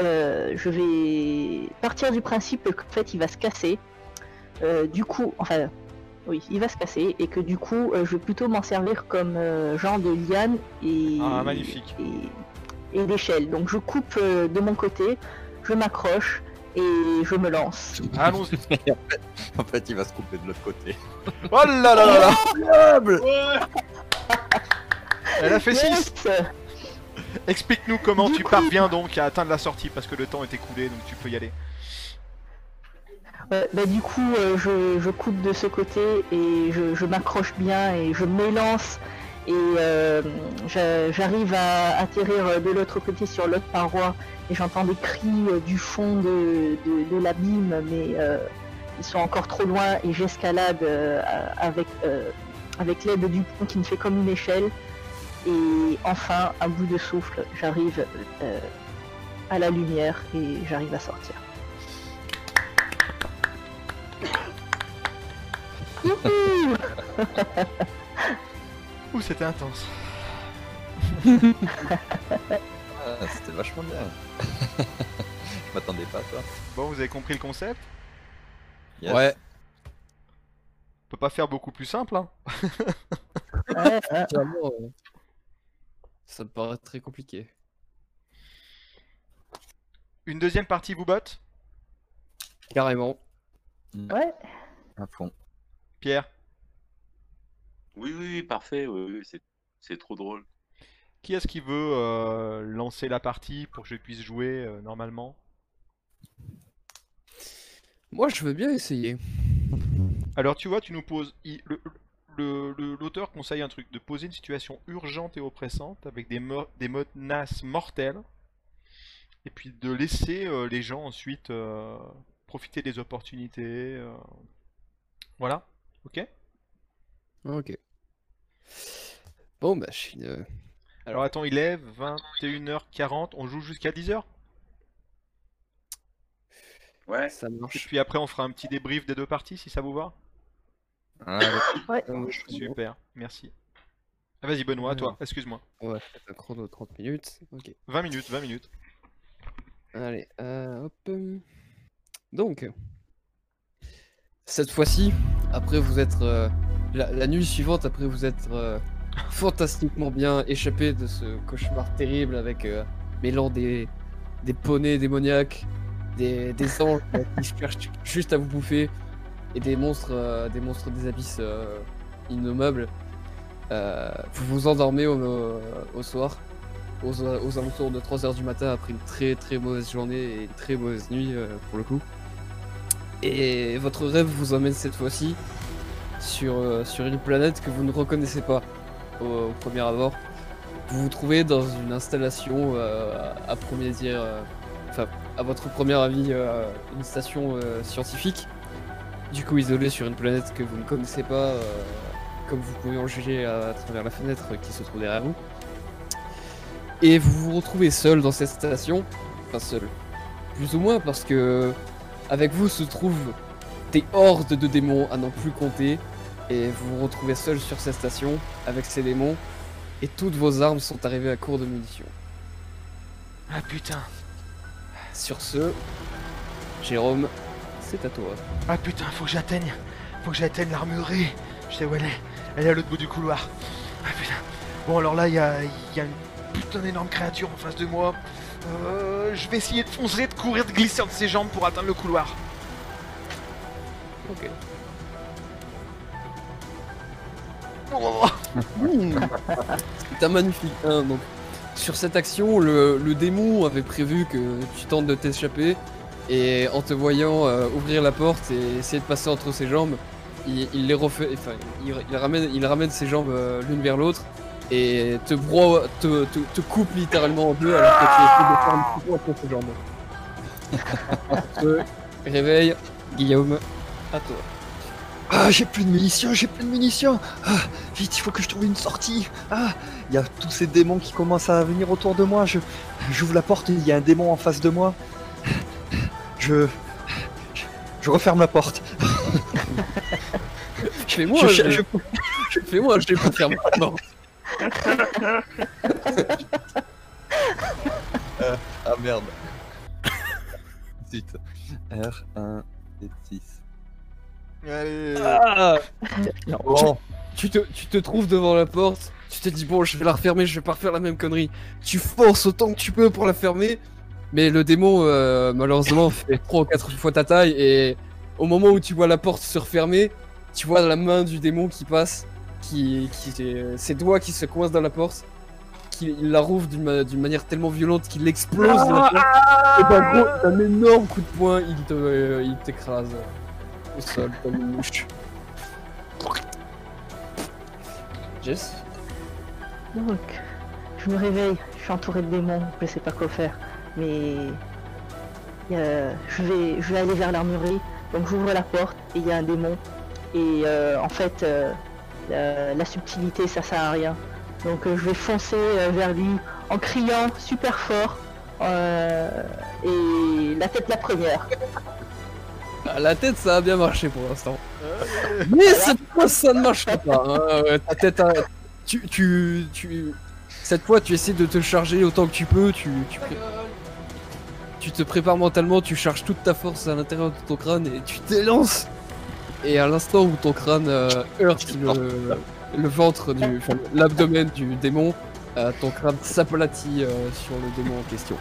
euh, je vais partir du principe qu'en fait il va se casser. Euh, du coup, enfin, oui, il va se casser et que du coup, je vais plutôt m'en servir comme genre de liane et Ah, magnifique. et, et d'échelle. Donc je coupe euh, de mon côté, je m'accroche et je me lance. Allons-y. En fait, il va se couper de l'autre côté. Oh là là là là Incroyable Elle a fait 6 Yes Explique-nous comment Du tu coup- parviens donc à atteindre la sortie parce que le temps est écoulé donc tu peux y aller. Ouais, bah, du coup, euh, je, je coupe de ce côté et je, je m'accroche bien et je m'élance et euh, j'a- j'arrive à atterrir de l'autre côté sur l'autre paroi et j'entends des cris euh, du fond de, de, de l'abîme mais euh, ils sont encore trop loin et j'escalade euh, avec, avec l'aide du pont qui me fait comme une échelle et enfin, à bout de souffle, j'arrive à la lumière et j'arrive à sortir. Ouh, c'était intense. Ah, C'était vachement bien. Je m'attendais pas à ça. Bon, vous avez compris le concept? Yes. Ouais, On peut pas faire beaucoup plus simple, hein Ouais, ouais. clairement, ça me paraît très compliqué. Une deuxième partie vous botte? Carrément. Ouais. À fond. Pierre? Oui, oui, oui, parfait. Oui, oui, c'est, c'est trop drôle. Qui est-ce qui veut euh, lancer la partie pour que je puisse jouer euh, normalement? Moi, je veux bien essayer. Alors tu vois, tu nous poses... il- le- le- le- L'auteur conseille un truc, de poser une situation urgente et oppressante avec des, mo- des menaces mortelles et puis de laisser euh, les gens ensuite euh, profiter des opportunités. euh. Voilà, ok? Ok. Bon, bah, je suis. euh, Alors attends, il est 21h40, on joue jusqu'à 10h Ouais. Ça Et marche. puis après on fera un petit débrief des deux parties si ça vous va? Je suis bon. Super, merci. Ah, Vas-y Benoît, toi, Alors. excuse-moi. On va faire un chrono de 30 minutes. Ok. 20 minutes, 20 minutes. Allez, euh, hop. Donc, cette fois-ci, après vous être euh, la, nuit suivante, après vous être euh, fantastiquement bien échappé de ce cauchemar terrible avec euh, mêlant des, des poneys démoniaques, des, anges qui cherchent juste à vous bouffer et des monstres, euh, des monstres des abysses euh, innommables. Vous vous endormez au, soir aux, aux alentours de 3h du matin après une très très mauvaise journée et une très mauvaise nuit pour le coup. Et votre rêve vous emmène cette fois-ci sur, euh, sur une planète que vous ne reconnaissez pas au, premier abord. Vous vous trouvez dans une installation euh, à premier dire, euh, enfin à votre premier avis, une station scientifique, du coup isolée sur une planète que vous ne connaissez pas, comme vous pouvez en juger à, à travers la fenêtre qui se trouve derrière vous. Et vous vous retrouvez seul dans cette station. Enfin seul. Plus ou moins parce que avec vous se trouvent des hordes de démons à n'en plus compter. Et vous vous retrouvez seul sur cette station avec ces démons. Et toutes vos armes sont arrivées à court de munitions. Ah putain, Sur ce, Jérôme, c'est à toi. ah putain, faut que j'atteigne, faut que j'atteigne l'armurerie. Je sais où elle est, elle est à l'autre bout du couloir. Ah putain. Bon alors là, il y a, il y a une putain d'énorme créature en face de moi. Euh, je vais essayer de foncer, de courir, de glisser entre ses jambes pour atteindre le couloir. Ok. C'est un magnifique 1, donc sur cette action, le, le démon avait prévu que tu tentes de t'échapper. Et en te voyant euh, ouvrir la porte et essayer de passer entre ses jambes, il, il les refait, enfin, il, il ramène, il ramène ses jambes euh, l'une vers l'autre et te broie, te, te, te coupe littéralement en deux alors que tu essaies de faire un petit peu entre ses jambes. Réveille, Guillaume, à toi. Ah, j'ai plus de munitions, j'ai plus de munitions. Ah, vite, il faut que je trouve une sortie. Ah, il y a tous ces démons qui commencent à venir autour de moi. Je, j'ouvre la porte, il y a un démon en face de moi. Je, je, je referme la porte. Fais-moi, Je- je, je- fais-moi, je vais pas faire maintenant. Ah merde. Zut. R1 et 6. Allez. Ah Bon, tu te, tu te trouves devant la porte, tu te dis bon je vais la refermer, je vais pas refaire la même connerie. Tu forces autant que tu peux pour la fermer, mais le démon euh, malheureusement fait 3 ou 4 fois ta taille et au moment où tu vois la porte se refermer, tu vois la main du démon qui passe, qui, qui ses doigts qui se coincent dans la porte, qui il la rouvre d'une ma- d'une manière tellement violente qu'il explose la porte, et d'un énorme coup de poing, il te, euh, il t'écrase au sol comme une mouche. Jess Donc, je me réveille, je suis entouré de démons, je sais pas quoi faire, mais euh, je, vais, je vais aller vers l'armurerie. Donc j'ouvre la porte et il y a un démon. Et euh, en fait, euh, la, la subtilité, ça sert à rien. Donc euh, je vais foncer euh, vers lui en criant super fort. euh, et la tête la première. Ah, La tête, ça a bien marché pour l'instant. Mais cette fois, ça ne marche pas. hein. Ta tête, a- tu, tu, tu, cette fois, tu essaies de te charger autant que tu peux. Tu, tu, pré- tu te prépares mentalement, tu charges toute ta force à l'intérieur de ton crâne et tu t'élances. Et à l'instant où ton crâne euh, heurte le, le ventre du, enfin, l'abdomen du démon, euh, ton crâne s'aplatit euh, sur le démon en question.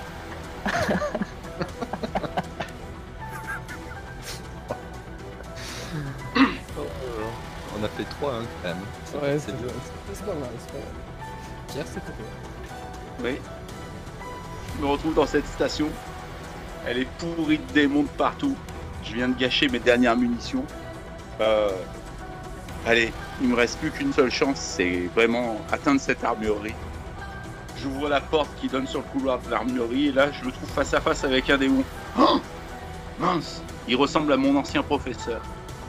fait 3 hein, quand même. Ouais, c'est c'est bien. c'est pas mal, c'est pas mal. Pierre, c'était toi. Oui. Je me retrouve dans cette station. Elle est pourrie de démons de partout. Je viens de gâcher mes dernières munitions. Euh, Allez, il me reste plus qu'une seule chance, c'est vraiment atteindre cette armurerie. J'ouvre la porte qui donne sur le couloir de l'armurerie et là je me trouve face à face avec un démon. Oh Mince Il ressemble à mon ancien professeur.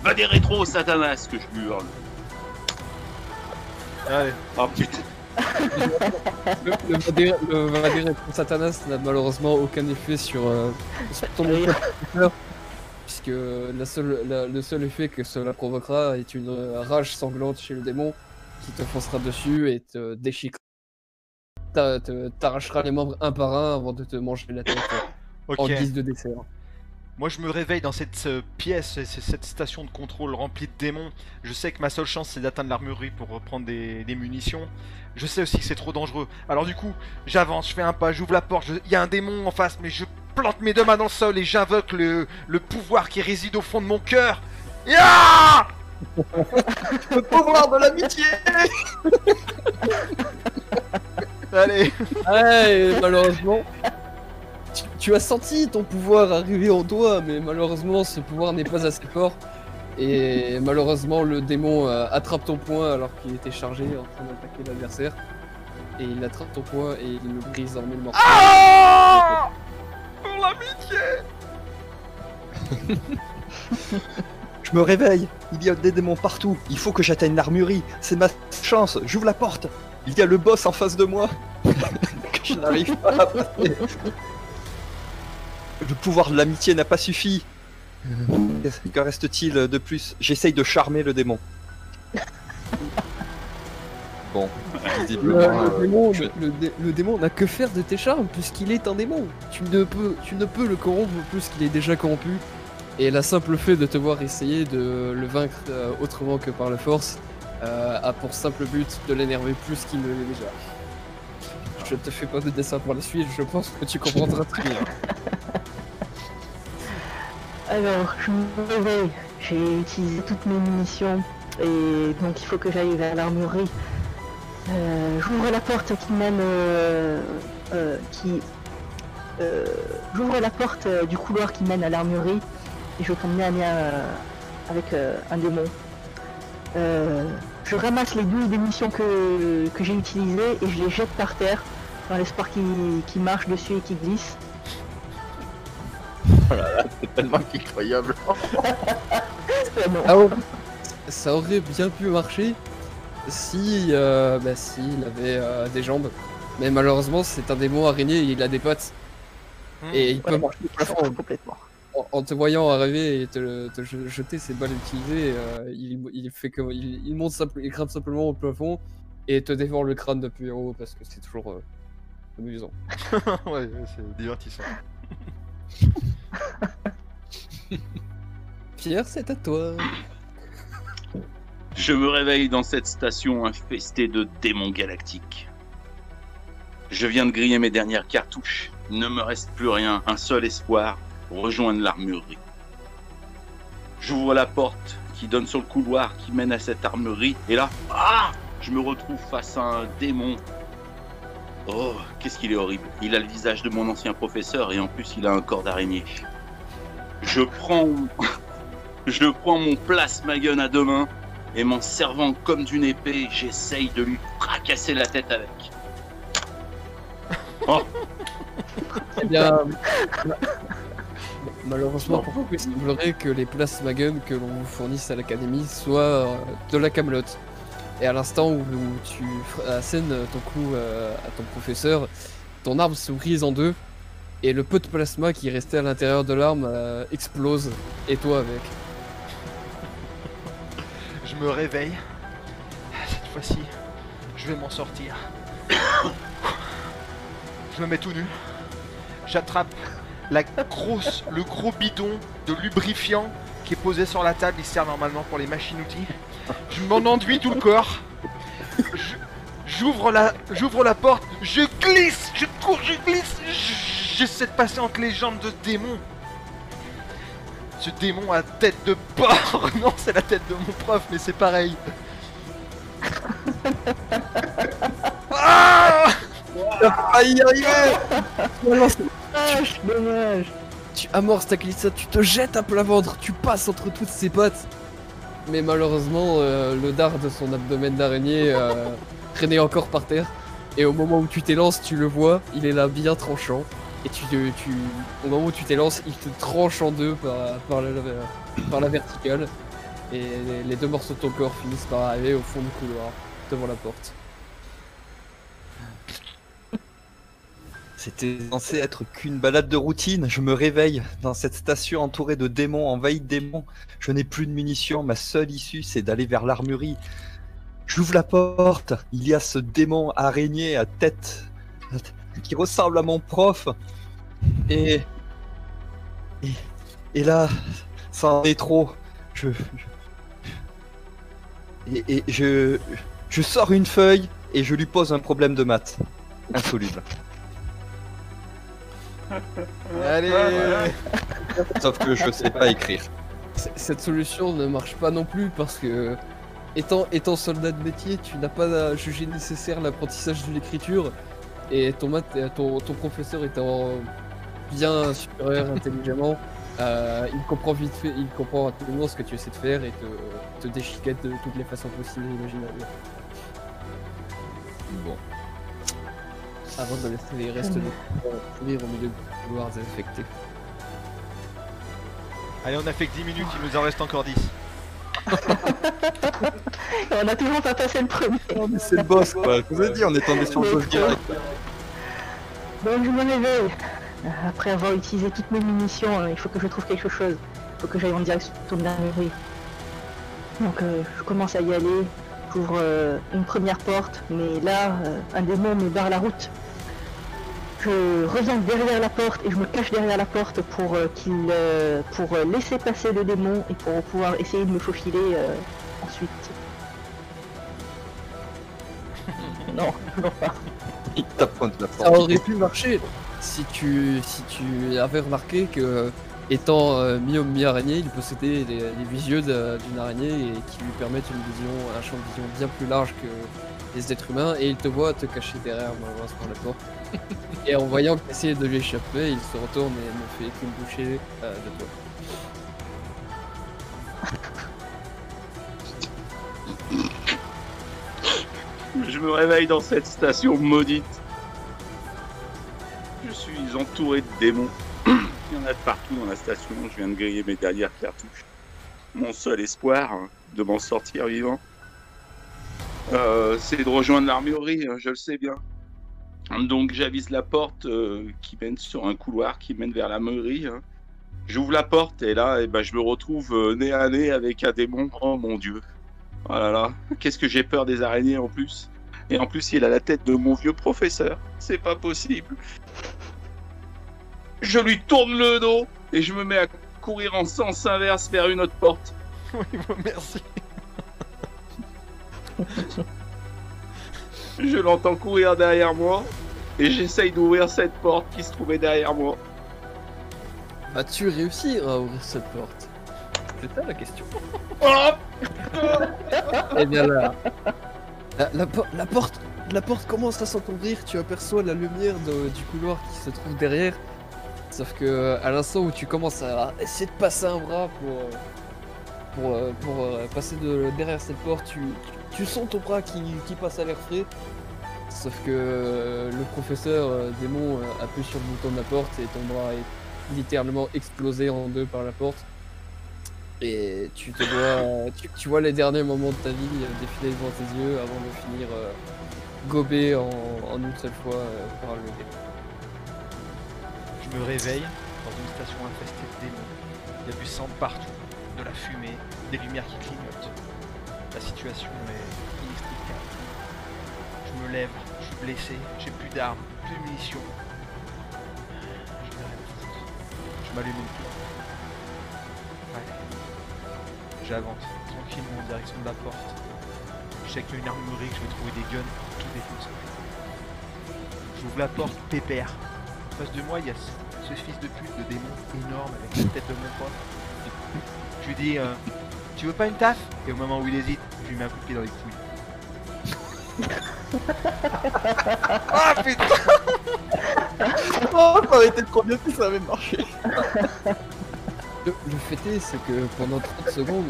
Va des rétros, Satanas, que je lui hurle. Allez. Oh putain. Le, le, Vadé- le Vadé contre Satanas n'a malheureusement aucun effet sur, euh, sur ton puisque la seule, la- le seul effet que cela provoquera est une euh, rage sanglante chez le démon qui te foncera dessus et te déchiquera. T'arrachera les membres un par un avant de te manger la tête en guise de dessert. Moi, je me réveille dans cette euh, pièce, cette station de contrôle remplie de démons. Je sais que ma seule chance, c'est d'atteindre l'armurerie pour reprendre des, des munitions. Je sais aussi que c'est trop dangereux. Alors du coup, j'avance, je fais un pas, j'ouvre la porte. je- Il y a un démon en face, mais je plante mes deux mains dans le sol et j'invoque le, le pouvoir qui réside au fond de mon cœur. Ya Le pouvoir de l'amitié Allez. Ouais, malheureusement, tu, as senti ton pouvoir arriver en toi, mais malheureusement, ce pouvoir n'est pas assez fort. Et malheureusement, le démon euh, attrape ton poing alors qu'il était chargé en train d'attaquer l'adversaire. Et il attrape ton poing et il le brise en mille morceaux. Ah Pour l'amitié Je me réveille, il y a des démons partout, il faut que j'atteigne l'armurerie, c'est ma chance, j'ouvre la porte, il y a le boss en face de moi, que je n'arrive pas à passer. Le pouvoir de l'amitié n'a pas suffi. Que reste-t-il de plus? J'essaye de charmer le démon. Bon, Le, visiblement... le euh, démon, je- le- le dé- le démon n'a que faire de tes charmes puisqu'il est un démon. Tu ne peux, tu ne peux le corrompre plus qu'il est déjà corrompu. Et la simple fait de te voir essayer de le vaincre euh, autrement que par la force euh, a pour simple but de l'énerver plus qu'il ne l'est déjà. Je te fais pas de dessin pour la suite, je pense que tu comprendras très bien. Alors, je me réveille. J'ai utilisé toutes mes munitions. Et donc, il faut que j'aille vers l'armurerie. Euh, J'ouvre la porte qui mène. euh, euh, qui. J'ouvre la porte du couloir qui mène à l'armurerie et je tombe nez à avec un démon. Je ramasse les 12 démissions que, que j'ai utilisées et je les jette par terre dans l'espoir qu'il qu'il marche dessus et qu'il glisse. C'est tellement incroyable. Ah ça aurait bien pu marcher si, euh, bah, s'il avait euh, des jambes. Mais malheureusement, c'est un démon araignée et il a des pattes. Hmm. Et il peut Ouais, marcher au il plafond. complètement. En, en te voyant arriver et te, te je- jeter ses balles utilisées, euh, il, il fait que il, il monte simple, il grimpe simplement au plafond et te dévore le crâne depuis en haut parce que c'est toujours euh, amusant. ouais, ouais, c'est divertissant. Pierre, c'est à toi. Je me réveille dans cette station infestée de démons galactiques. Je viens de griller mes dernières cartouches. Il ne me reste plus rien, un seul espoir, rejoindre l'armurerie. J'ouvre la porte qui donne sur le couloir qui mène à cette armurerie et là, ah, je me retrouve face à un démon. Oh, qu'est-ce qu'il est horrible. Il a le visage de mon ancien professeur et en plus il a un corps d'araignée. Je prends je prends mon plasma gun à deux mains et m'en servant comme d'une épée, j'essaye de lui fracasser la tête avec. Oh, Eh bien, ma- malheureusement pour vous, il semblerait que les plasmaguns que l'on vous fournisse à l'académie soient euh, de la camelote. Et à l'instant où, tu assènes ton coup euh, à ton professeur, ton arme se brise en deux et le peu de plasma qui restait à l'intérieur de l'arme euh, explose et toi avec. Je me réveille. Cette fois-ci, je vais m'en sortir. Je me mets tout nu. J'attrape la grosse, le gros bidon de lubrifiant qui est posé sur la table. Il sert normalement pour les machines-outils. Je m'en enduis tout le corps. J'ouvre la, j'ouvre la porte. Je glisse, je cours, je glisse. J'essaie de passer entre les jambes de démon. Ce démon a tête de porc Non, c'est la tête de mon prof, mais c'est pareil. Ah Ah, y arriver dommage. Tu amorces ta glissade, tu te jettes à plat ventre, tu passes entre toutes ses pattes. Mais malheureusement, euh, le dard de son abdomen d'araignée euh, traînait encore par terre. Et au moment où tu t'élances, tu le vois, il est là bien tranchant. Et tu, tu, au moment où tu t'élances, il te tranche en deux par, par, la, par la verticale. Et les, les deux morceaux de ton corps finissent par arriver au fond du couloir, devant la porte. C'était censé être qu'une balade de routine. Je me réveille dans cette station entourée de démons, envahie de démons. Je n'ai plus de munitions. Ma seule issue, c'est d'aller vers l'armurerie. J'ouvre la porte. Il y a ce démon araignée à tête qui ressemble à mon prof. Et. Et, là, ça en est trop. Je. et je. Je sors une feuille et je lui pose un problème de maths. Insoluble. Allez Sauf que je sais pas écrire. Cette solution ne marche pas non plus parce que, étant, étant soldat de métier, tu n'as pas jugé nécessaire l'apprentissage de l'écriture et ton, math- euh, ton, ton professeur étant bien supérieur intelligemment, euh, il comprend vite fait, il comprend rapidement ce que tu essaies de faire et te, te déchiquette de toutes les façons possibles et imaginables. Bon. Avant de laisser les restes de courir au milieu de couloirs infectés. Allez, on a fait que 10 minutes, il nous en reste encore 10. Et on a toujours pas passé le premier. C'est le boss quoi. Je vous ai dit, on est tombé sur le boss direct. Donc je me réveille. Après avoir utilisé toutes mes munitions, euh, il faut que je trouve quelque chose. Il faut que j'aille en direction de l'armurerie. Donc euh, je commence à y aller. J'ouvre euh, une première porte, mais là, euh, un démon me barre la route. Je reviens derrière la porte et je me cache derrière la porte pour euh, qu'il, euh, pour euh, laisser passer le démon et pour pouvoir essayer de me faufiler euh, ensuite. non, non pas. Il t'appointe la Ça porte. aurait pu marcher si tu, si tu avais remarqué que étant euh, mi-homme, mi-araignée, il possédait les, les de- d'une araignée et qui lui permettent une vision, un champ de vision bien plus large que les êtres humains. Et il te voit te cacher derrière malheureusement la porte. Et en voyant que tu de lui échapper, il se retourne et ne fait qu'une bouchée euh, de toi. Je me réveille dans cette station maudite. Je suis entouré de démons. Il y en a de partout dans la station. Je viens de griller mes dernières cartouches. Mon seul espoir hein, de m'en sortir vivant, euh, c'est de rejoindre l'armurerie, hein, je le sais bien. Donc j'avise la porte euh, qui mène sur un couloir qui mène vers la meulerie. hein. J'ouvre la porte et là, eh ben, je me retrouve euh, nez à nez avec un démon. Oh mon dieu. Oh là là, qu'est-ce que j'ai peur des araignées en plus. Et en plus, il a la tête de mon vieux professeur. C'est pas possible. Je lui tourne le dos et je me mets à courir en sens inverse vers une autre porte. Oui, bon, merci. Je l'entends courir derrière moi et j'essaye d'ouvrir cette porte qui se trouvait derrière moi. Vas-tu réussir à ouvrir cette porte? C'est ça la question. Oh Eh bien là, la, la po- la porte, la porte commence à s'entrouvrir. Tu aperçois la lumière de- du couloir qui se trouve derrière. Sauf que à l'instant où tu commences à essayer de passer un bras pour euh, pour, euh, pour euh, passer de derrière cette porte, tu, tu, sens ton bras qui, qui passe à l'air frais. Sauf que euh, le professeur euh, démon euh, appuie sur le bouton de la porte et ton bras est littéralement explosé en deux par la porte. Et tu te vois, tu, tu vois les derniers moments de ta vie euh, défiler devant tes yeux avant de finir euh, gobé en, en une seule fois euh, par le démon. Je me réveille dans une station infestée de démons. Il y a du sang partout, de la fumée, des lumières qui clignotent. La situation est inextricable. Je me lève, je suis blessé, j'ai plus d'armes, plus de munitions. Je. Je m'allume une. Ouais. J'avance tranquillement en direction de la porte. Je sais qu'il une armurerie, que je vais trouver des guns pour tout défoncer. J'ouvre la porte, pépère. Face de moi, il y a ce, ce fils de pute de démon énorme avec la tête de mon pote. Je lui dis, euh, tu veux pas une taf Et au moment où il hésite, je lui mets un coup de pied dans les couilles. ah putain Oh, ça aurait été trop bien si ça avait marché. Le, le fait est, c'est que pendant 30 secondes,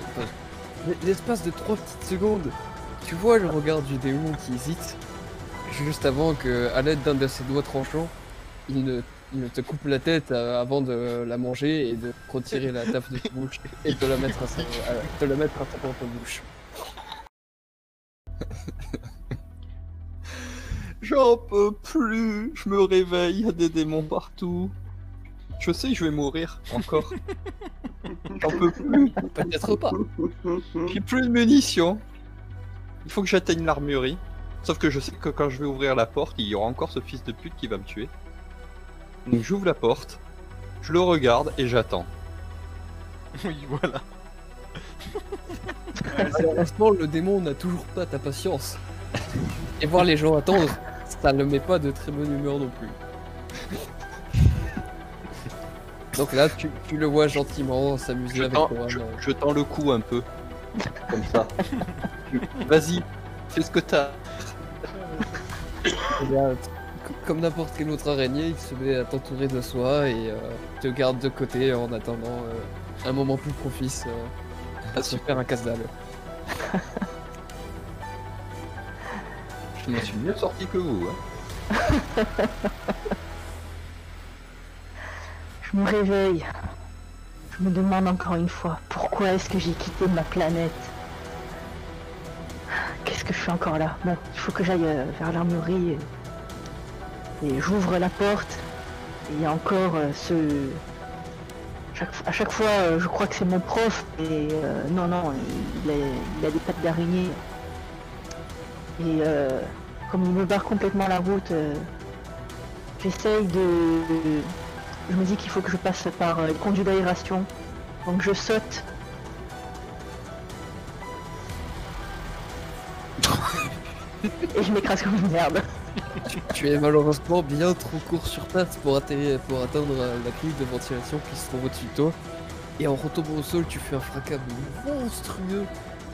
l'espace de 3 petites secondes, tu vois le regard du démon qui hésite, juste avant que, à l'aide d'un de ses doigts tranchants, il ne, il te coupe la tête euh, avant de la manger et de retirer la taf de ta bouche et de la mettre à sa, à- de la mettre à ta propre bouche. J'en peux plus. Je me réveille, il y a des démons partout. Je sais que je vais mourir encore. J'en peux plus. Peut-être pas. J'ai plus de munitions. Il faut que j'atteigne l'armurerie. Sauf que je sais que quand je vais ouvrir la porte, il y aura encore ce fils de pute qui va me tuer. Donc j'ouvre la porte, je le regarde et j'attends. Oui, voilà. Malheureusement, le démon n'a toujours pas ta patience. Et voir les gens attendre, ça ne met pas de très bonne humeur non plus. Donc là, tu, tu le vois gentiment s'amuser avec tends, toi. je, tends le cou un peu. Comme ça. Vas-y, fais ce que t'as. Comme n'importe quelle autre araignée, il se met à t'entourer de soi et euh, te garde de côté en attendant euh, un moment plus propice euh, à se faire un casse-dalle. Je m'en suis mieux sorti que vous. Hein. Je me réveille. Je me demande encore une fois pourquoi est-ce que j'ai quitté ma planète? Qu'est-ce que je fais encore là? Bon, il faut que j'aille vers l'armurerie et, et j'ouvre la porte. Et il y a encore euh, ce. Chaque, à chaque fois, euh, je crois que c'est mon prof, et euh, non, non, il a, il a des pattes d'araignée. Et comme il me barre complètement la route, j'essaye de, je me dis qu'il faut que je passe par le conduit d'aération. Donc je saute. Et je m'écrase comme une merde. Tu, tu es malheureusement bien trop court sur pattes pour, atterrir, pour atteindre euh, la grille de ventilation qui se trouve au-dessus de toi. Et en retombant au sol, tu fais un fracas monstrueux,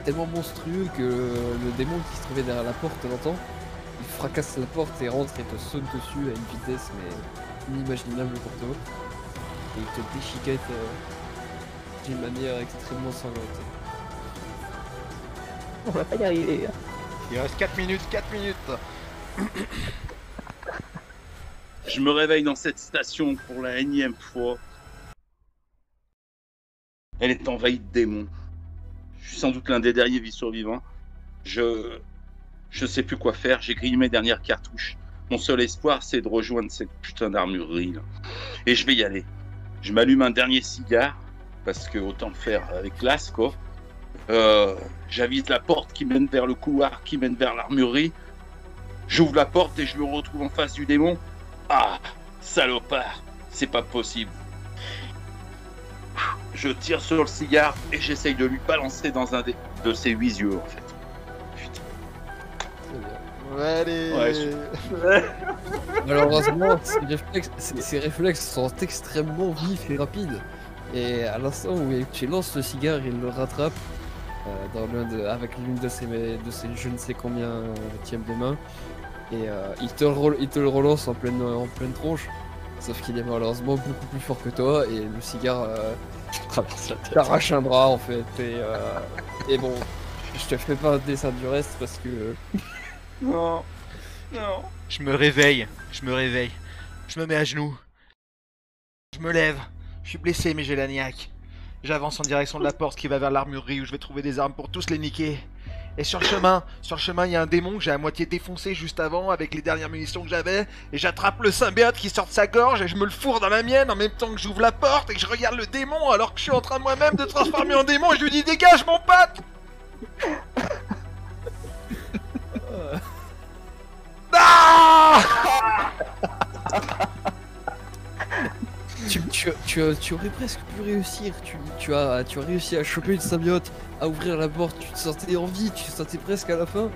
tellement monstrueux que le démon qui se trouvait derrière la porte l'entend. Il fracasse la porte et rentre et te saute dessus à une vitesse mais inimaginable pour toi. Et il te déchiquette euh, d'une manière extrêmement sanglante. On va pas y arriver. hein. Il reste 4 minutes, 4 minutes. Je me réveille dans cette station pour la énième fois. Elle est envahie de démons. Je suis sans doute l'un des derniers vies survivants. Je. Je sais plus quoi faire. J'ai grillé mes dernières cartouches. Mon seul espoir, c'est de rejoindre cette putain d'armurerie. Et je vais y aller. Je m'allume un dernier cigare. Parce que autant faire avec classe, quoi. Euh, J'avise la porte qui mène vers le couloir qui mène vers l'armurerie. J'ouvre la porte et je me retrouve en face du démon. Ah, salopard, c'est pas possible. Je tire sur le cigare et j'essaye de lui balancer dans un des- de ses huit yeux en fait. Putain. Très bien. Ouais, allez. Ouais, je- Malheureusement, ces réflexes, ces- ces réflexes sont extrêmement vifs et rapides. Et à l'instant où tu lances le cigare, il le rattrape euh, dans l'un de- avec l'une de ses, de ses je ne sais combien euh, tièmes de main. Et euh, il, te le, re- il te le relance en pleine, en pleine tronche. Sauf qu'il est malheureusement beaucoup plus fort que toi et le cigare euh, Traverse la tête. t'arrache un bras en fait. Et, euh, et bon, je te fais pas un dessin du reste parce que Non, non. Je me réveille, je me réveille. Je me mets à genoux. Je me lève. Je suis blessé, mais j'ai la niaque. J'avance en direction de la porte qui va vers l'armurerie où je vais trouver des armes pour tous les niquer. Et sur le chemin, sur le chemin, il y a un démon que j'ai à moitié défoncé juste avant avec les dernières munitions que j'avais. Et j'attrape le symbiote qui sort de sa gorge et je me le fourre dans la mienne en même temps que j'ouvre la porte et que je regarde le démon alors que je suis en train moi-même de transformer en démon et je lui dis dégage mon pote Ah Tu, tu, tu, tu aurais presque pu réussir, tu, as, tu as réussi à choper une symbiote, à ouvrir la porte, tu te sentais en vie, tu te sentais presque à la fin.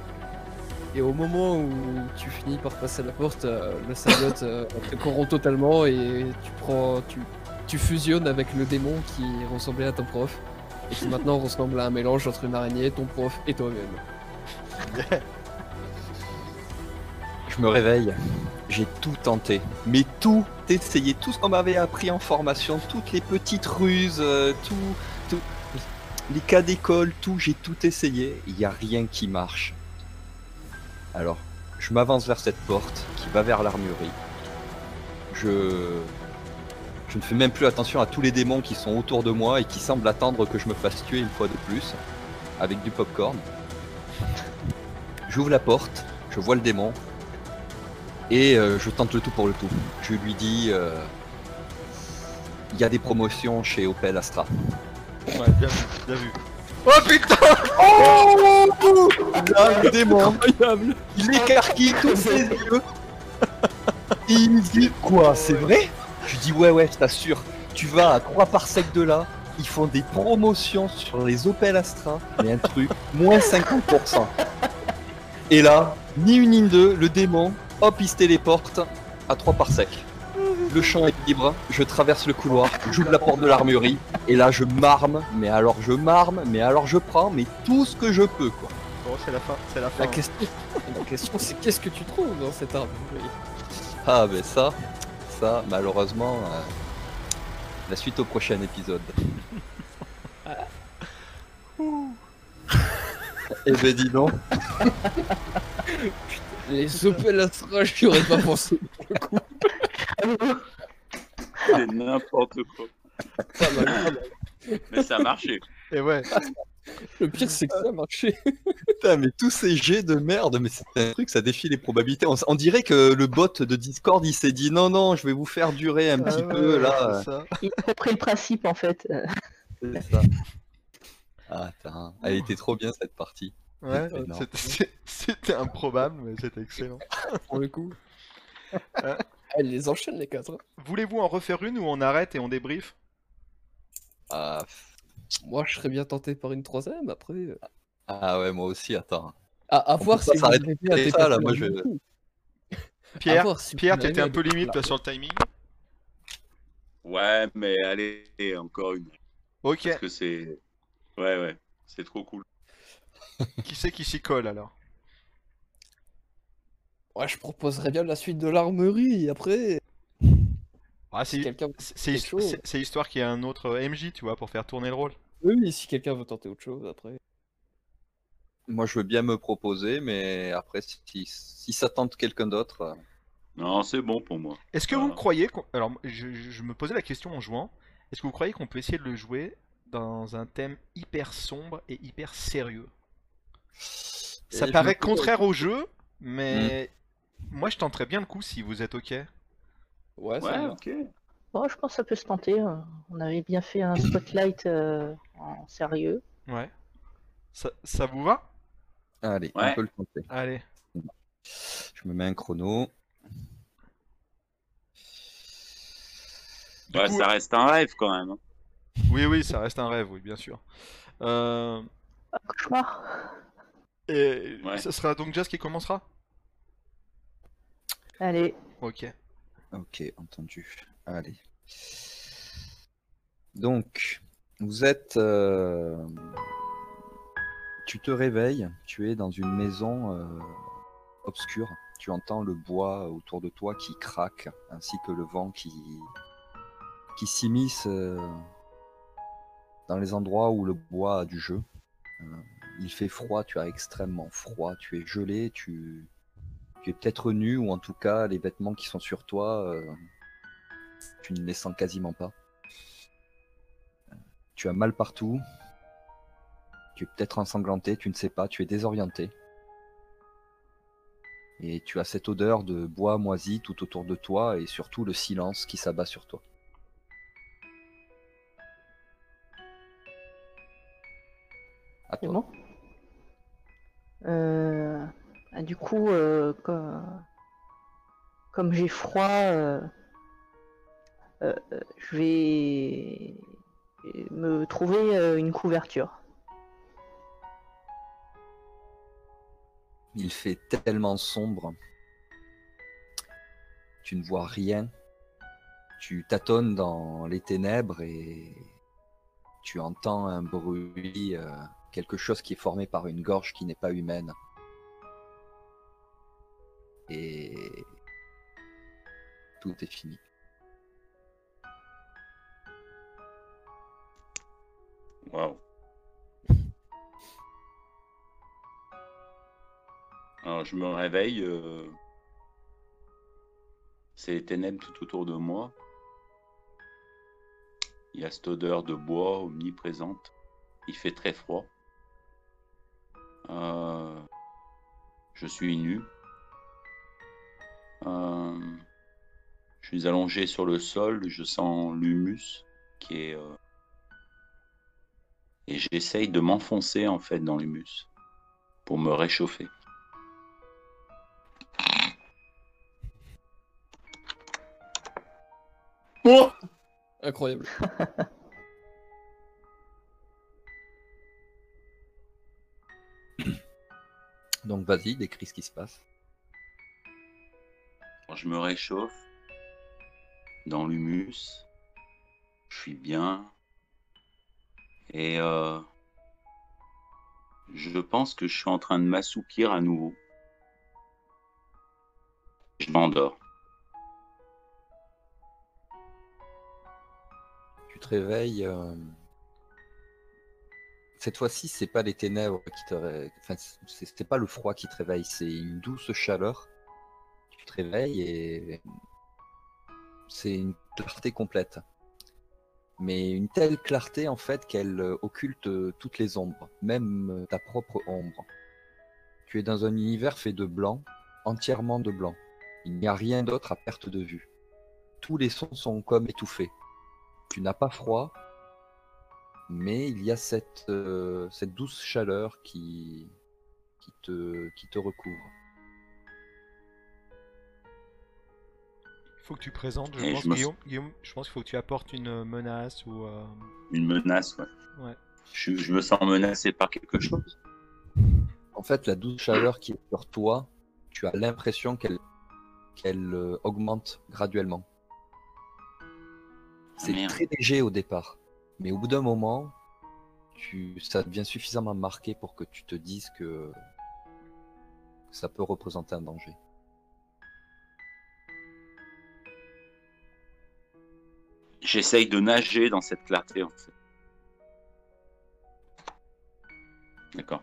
Et au moment où tu finis par passer la porte, euh, le symbiote euh, te corrompt totalement et tu prends, tu, tu fusionnes avec le démon qui ressemblait à ton prof et qui maintenant ressemble à un mélange entre une araignée, ton prof et toi-même. Je me réveille. J'ai tout tenté. Mais tout essayé. Tout ce qu'on m'avait appris en formation. Toutes les petites ruses. euh, tout, tout. Les cas d'école. Tout. J'ai tout essayé. Il n'y a rien qui marche. Alors, je m'avance vers cette porte qui va vers l'armurerie. Je. Je ne fais même plus attention à tous les démons qui sont autour de moi et qui semblent attendre que je me fasse tuer une fois de plus. Avec du popcorn. J'ouvre la porte. Je vois le démon. Et euh, je tente le tout pour le tout. Je lui dis, euh, il y a des promotions chez Opel Astra. Ouais, bien vu, bien vu. Oh putain Là, le démon, il écarquille tous ses yeux. Et il me dit, quoi, c'est vrai? Je lui dis, ouais, ouais, je t'assure. Tu vas à 3 par sec de là, ils font des promotions sur les Opel Astra, mais un truc, moins 50%. Et là, ni une ni deux, le démon, hop, il se téléporte à 3 par sec. Le champ est libre, je traverse le couloir, j'ouvre la porte de l'armurerie, et là je marme, mais alors je marme, mais alors je prends, mais tout ce que je peux, quoi. Bon, c'est la fin, c'est la fin. La question, la question c'est qu'est-ce que tu trouves dans cette armurerie? Ah, ben ça, ça, malheureusement, euh, la suite au prochain épisode. Eh ben dis donc, Les Opel Astra, j'y aurais pas pensé. C'est n'importe quoi. Pas mal, pas mal. Mais ça a marché. Et ouais, Le pire, c'est que ça a marché. putain, mais tous ces jets de merde, mais c'est un truc, ça défie les probabilités. On, on dirait que le bot de Discord, il s'est dit non, non, je vais vous faire durer un petit Ah peu, ouais, là. ça. Il a compris le principe en fait. C'est ça. Ah, elle était trop bien cette partie. Ouais, c'était- improbable, mais c'était excellent. Pour le coup. Euh. Elle les enchaîne, les quatre. hein. Voulez-vous en refaire une ou on arrête et on débrief Ah, Moi, je serais bien tenté par une troisième, après. euh, ah ouais, moi aussi, attends. À, voir si vous s'arrêter arrivez à ça, là, la moi, je-. Pierre, si Pierre, vous t'étais un peu limite toi sur le timing? Ouais, mais allez, encore une. Ok, Parce que c'est. Ouais, ouais, c'est trop cool. qui c'est qui s'y colle alors? Ouais, je proposerais bien la suite de l'armerie. Après, Ah, si c'est quelqu'un. c'est- histoire qu'il y ait un autre MJ, tu vois, pour faire tourner le rôle. Oui, oui, si quelqu'un veut tenter autre chose après. Moi, je veux bien me proposer, mais après, si, si ça tente quelqu'un d'autre, euh, Non, c'est bon pour moi. Est-ce que vous croyez qu'on... Alors, je me posais la question en jouant. Est-ce que vous croyez qu'on peut essayer de le jouer dans un thème hyper sombre et hyper sérieux? Ça Et paraît contraire au jeu, mais moi je tenterais bien le coup si vous êtes ok. Ouais, Ouais, ok. Bon, je pense que ça peut se tenter. euh. On avait bien fait un spotlight euh, en sérieux. Ouais. Ça, ça vous va? Allez, Ouais. on peut le tenter. Allez. Je me mets un chrono. Du Ouais, coup- ça reste un rêve quand même. hein. Oui, oui, ça reste un rêve, oui, bien sûr. Euh, Ah, cauchemar. Et Ouais. ce sera donc Jazz qui commencera? Allez, Ok. Ok, entendu. Allez. Donc, vous êtes... euh, Tu te réveilles, tu es dans une maison euh, obscure. Tu entends le bois autour de toi qui craque, ainsi que le vent qui, qui s'immisce euh, dans les endroits où le bois a du jeu. Il fait froid, tu as extrêmement froid, tu es gelé, tu, tu es peut-être nu, ou en tout cas, les vêtements qui sont sur toi, euh, tu ne les sens quasiment pas. Tu as mal partout. Tu es peut-être ensanglanté, tu ne sais pas, tu es désorienté. Et tu as cette odeur de bois moisi tout autour de toi et surtout le silence qui s'abat sur toi. À toi. bon? Euh, ah, du coup, euh, comme, j'ai froid, euh, euh, je vais me trouver une couverture. Il fait tellement sombre. Tu ne vois rien. Tu tâtonnes dans les ténèbres et tu entends un bruit, quelque chose qui est formé par une gorge qui n'est pas humaine. Et tout est fini. Waouh. Alors je me réveille. euh, C'est les ténèbres tout autour de moi. Il y a cette odeur de bois omniprésente. Il fait très froid. Euh, Je suis nu. Euh, Je suis allongé sur le sol. Je sens l'humus qui est euh, et j'essaye de m'enfoncer en fait dans l'humus pour me réchauffer. Oh Incroyable. Donc vas-y, décris ce qui se passe. je me réchauffe dans l'humus. Je suis bien. Et euh, je pense que je suis en train de m'assoupir à nouveau. Je m'endors. Tu te réveilles. euh, Cette fois-ci, c'est pas les ténèbres qui te c'était pas le froid qui te réveille, c'est une douce chaleur. Tu te réveilles et c'est une clarté complète. Mais une telle clarté en fait qu'elle euh, occulte euh, toutes les ombres, même euh, ta propre ombre. Tu es dans un univers fait de blanc, entièrement de blanc. Il n'y a rien d'autre à perte de vue. Tous les sons sont comme étouffés. Tu n'as pas froid, mais il y a cette, euh, cette douce chaleur qui, qui, te, qui te recouvre. Il faut que tu présentes, je Et pense, je me- Guillaume, Guillaume, je pense qu'il faut que tu apportes une menace ou... euh, Une menace, ouais. Ouais. Je, je me sens menacé par quelque chose. En fait, la douce chaleur qui est sur toi, tu as l'impression qu'elle qu'elle euh, augmente graduellement. C'est merde. très léger au départ, mais au bout d'un moment, tu, ça devient suffisamment marqué pour que tu te dises que ça peut représenter un danger. J'essaye de nager dans cette clarté en fait. D'accord.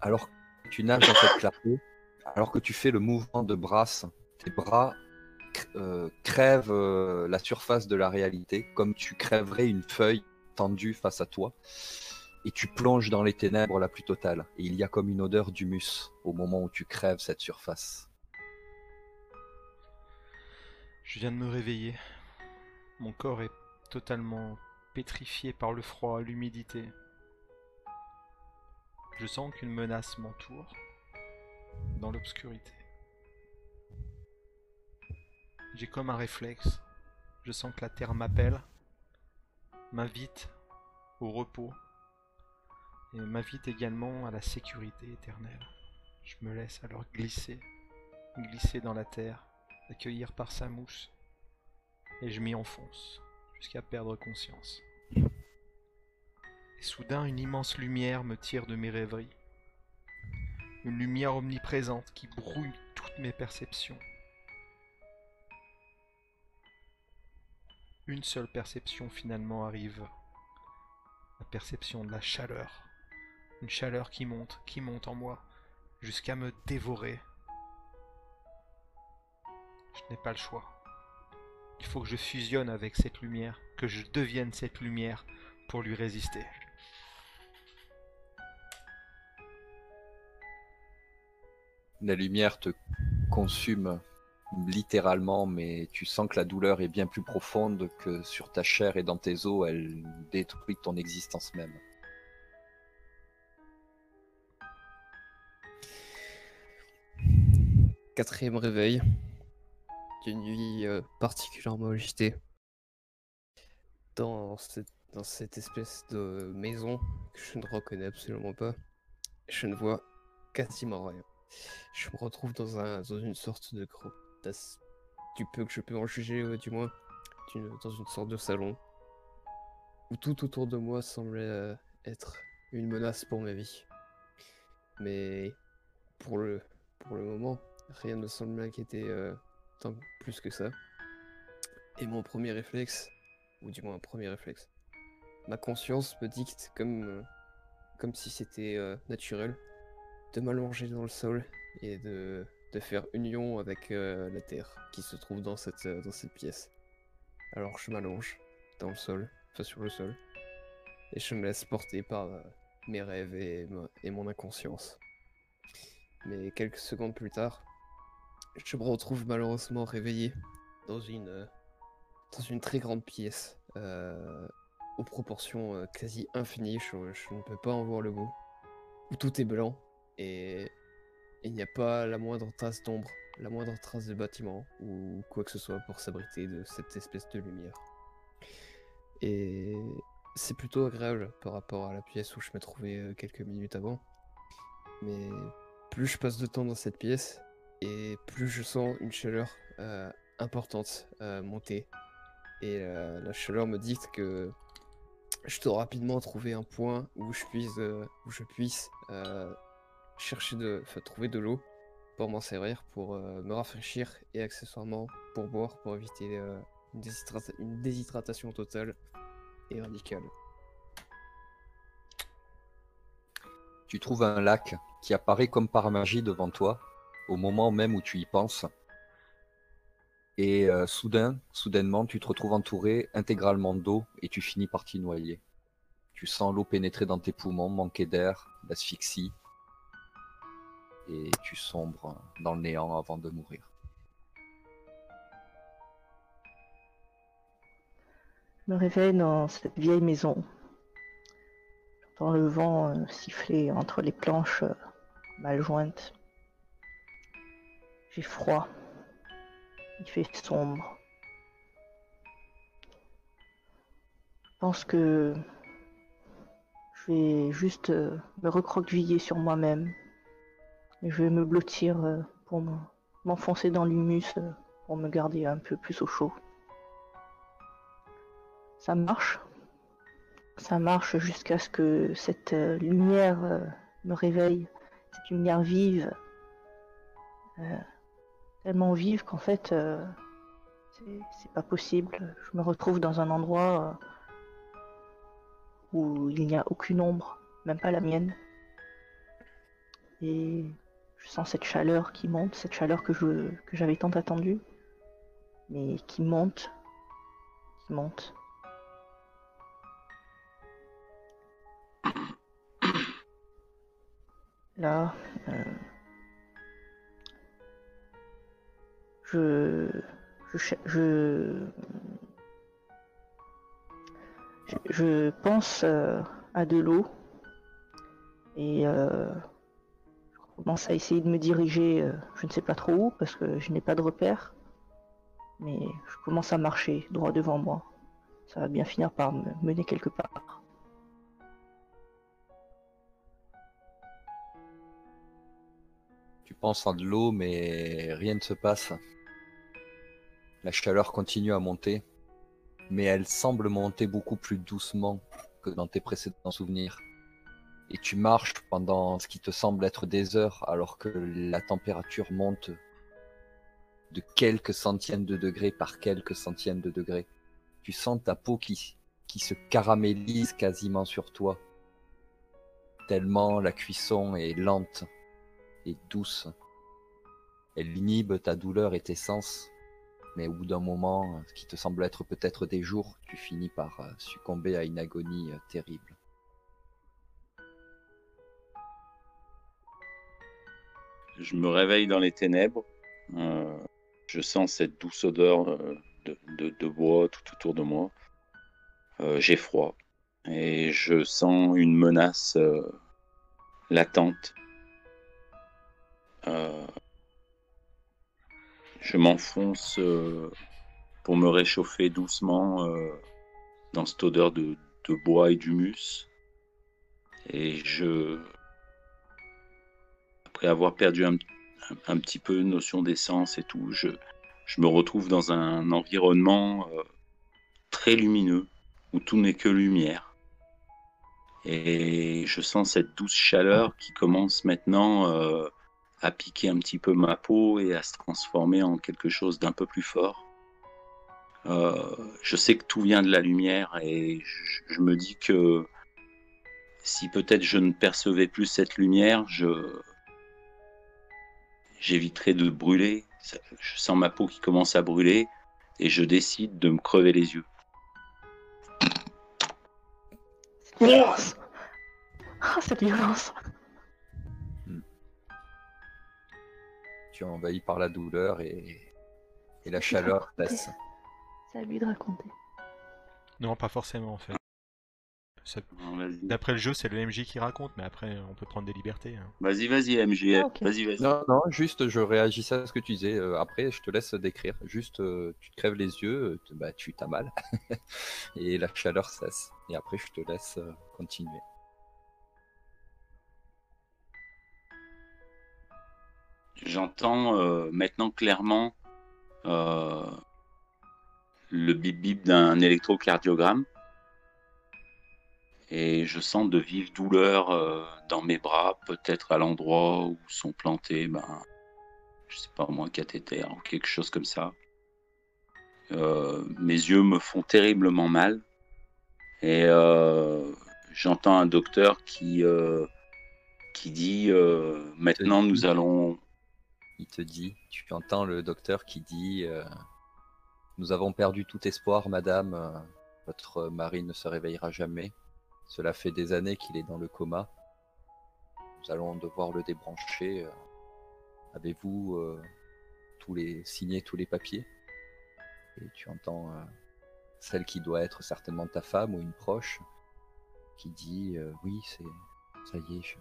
Alors que tu nages dans cette clarté, alors que tu fais le mouvement de brasse, tes bras euh, crèvent euh, la surface de la réalité, comme tu crèverais une feuille tendue face à toi, et tu plonges dans les ténèbres la plus totale. Et il y a comme une odeur d'humus au moment où tu crèves cette surface. Je viens de me réveiller. Mon corps est totalement pétrifié par le froid, l'humidité. Je sens qu'une menace m'entoure dans l'obscurité. J'ai comme un réflexe. Je sens que la terre m'appelle, m'invite au repos et m'invite également à la sécurité éternelle. Je me laisse alors glisser, glisser dans la terre, accueillir par sa mousse, et je m'y enfonce jusqu'à perdre conscience. Et soudain, une immense lumière me tire de mes rêveries. Une lumière omniprésente qui brouille toutes mes perceptions. Une seule perception finalement arrive. La perception de la chaleur. Une chaleur qui monte, qui monte en moi, jusqu'à me dévorer. Je n'ai pas le choix. Il faut que je fusionne avec cette lumière, que je devienne cette lumière pour lui résister. La lumière te consume littéralement, mais tu sens que la douleur est bien plus profonde que sur ta chair et dans tes os, elle détruit ton existence même. Quatrième réveil d'une nuit euh, particulièrement agitée. Dans cette, espèce de maison que je ne reconnais absolument pas, je ne vois quasiment rien. Je me retrouve dans, dans une sorte de d'as- du peu que je peux en juger, du moins, dans une sorte de salon, où tout autour de moi semblait euh, être une menace pour ma vie. Mais pour le, pour le moment, rien ne semble m'inquiéter euh, tant plus que ça. Et mon premier réflexe, ou du moins un premier réflexe, ma conscience me dicte comme, euh, si c'était naturel de m'allonger dans le sol et de, de faire union avec euh, la terre qui se trouve dans cette, euh, dans cette pièce. Alors je m'allonge dans le sol, enfin sur le sol, et je me laisse porter par euh, mes rêves et, et mon inconscience. Mais quelques secondes plus tard, je me retrouve malheureusement réveillé dans une, dans une très grande pièce, aux proportions quasi infinies, je, je ne peux pas en voir le bout, où tout est blanc et il n'y a pas la moindre trace d'ombre, la moindre trace de bâtiment ou quoi que ce soit pour s'abriter de cette espèce de lumière. Et c'est plutôt agréable par rapport à la pièce où je me trouvais euh, quelques minutes avant. Mais plus je passe de temps dans cette pièce, et plus je sens une chaleur euh, importante euh, monter. Et la chaleur me dicte que je dois rapidement trouver un point où je puisse, chercher de, trouver de l'eau pour m'en servir, pour euh, me rafraîchir et accessoirement pour boire, pour éviter euh, une, déshydrata- une déshydratation totale et radicale. Tu trouves un lac qui apparaît comme par magie devant toi, au moment même où tu y penses. Et euh, soudain, soudainement, tu te retrouves entouré intégralement d'eau et tu finis par t'y noyer. Tu sens l'eau pénétrer dans tes poumons, manquer d'air, l'asphyxie. Et tu sombres dans le néant avant de mourir. Je me réveille dans cette vieille maison. J'entends le vent euh, siffler entre les planches euh, mal jointes. J'ai froid. Il fait sombre. Je pense que je vais juste euh, me recroqueviller sur moi-même je vais me blottir euh, pour me- m'enfoncer dans l'humus euh, pour me garder un peu plus au chaud. Ça marche. Ça marche jusqu'à ce que cette euh, lumière me réveille, cette lumière vive, tellement vive qu'en fait, c'est pas possible. Je me retrouve dans un endroit où il n'y a aucune ombre, même pas la mienne. Et je sens cette chaleur qui monte, cette chaleur que je que j'avais tant attendue, mais qui monte, qui monte. Là, euh, je, je, je, je, pense euh, à de l'eau et euh, commence à essayer de me diriger, euh, je ne sais pas trop où parce que je n'ai pas de repère, mais je commence à marcher droit devant moi. Ça va bien finir par me mener quelque part. Tu penses à de l'eau, mais rien ne se passe. La chaleur continue à monter, mais elle semble monter beaucoup plus doucement que dans tes précédents souvenirs. Et tu marches pendant ce qui te semble être des heures, alors que la température monte de quelques centièmes de degrés par quelques centièmes de degrés. Tu sens ta peau qui, qui se caramélise quasiment sur toi, tellement la cuisson est lente et douce. Elle inhibe ta douleur et tes sens, mais au bout d'un moment, ce qui te semble être peut-être des jours, tu finis par euh, succomber à une agonie euh, terrible. Je me réveille dans les ténèbres. Euh, je sens cette douce odeur euh, de, bois tout autour de moi. Euh, J'ai froid. Et je sens une menace latente. Je m'enfonce pour me réchauffer doucement dans cette odeur de, de bois et d'humus. Et je, après avoir perdu un, un, petit peu notion d'essence et tout, je, je me retrouve dans un environnement euh, très lumineux où tout n'est que lumière. Et je sens cette douce chaleur qui commence maintenant euh, à piquer un petit peu ma peau et à se transformer en quelque chose d'un peu plus fort. Euh, je sais que tout vient de la lumière et je me dis que si peut-être je ne percevais plus cette lumière, je j'éviterais de brûler. Je sens ma peau qui commence à brûler et je décide de me crever les yeux. Cette violence Ah, cette violence Tu es envahi par la douleur et, et la chaleur baisse. C'est à lui de raconter. Non, pas forcément en fait. Ça- D'après le jeu, c'est le MJ qui raconte, mais après, on peut prendre des libertés. hein. vas-y, vas-y, MJ. Ah. Vas-y, vas-y. Non, non, juste je réagissais à ce que tu disais. Euh, après, je te laisse décrire. Juste, euh, tu te crèves les yeux, euh, tu- bah, tu t'as mal. et la chaleur cesse. Et après, je te laisse euh, continuer. J'entends euh, maintenant clairement euh, le bip bip d'un électrocardiogramme et je sens de vives douleurs euh, dans mes bras, peut-être à l'endroit où sont plantés, ben, je sais pas moi, un cathéter ou quelque chose comme ça. Euh, mes yeux me font terriblement mal et euh, j'entends un docteur qui qui dit maintenant nous allons Il te dit, tu entends le docteur qui dit Nous avons perdu tout espoir, madame. Votre mari ne se réveillera jamais. Cela fait des années qu'il est dans le coma. Nous allons devoir le débrancher. euh. Avez-vous euh, tous les signé tous les papiers? Et tu entends euh, celle qui doit être certainement ta femme ou une proche qui dit Oui, c'est ça y est.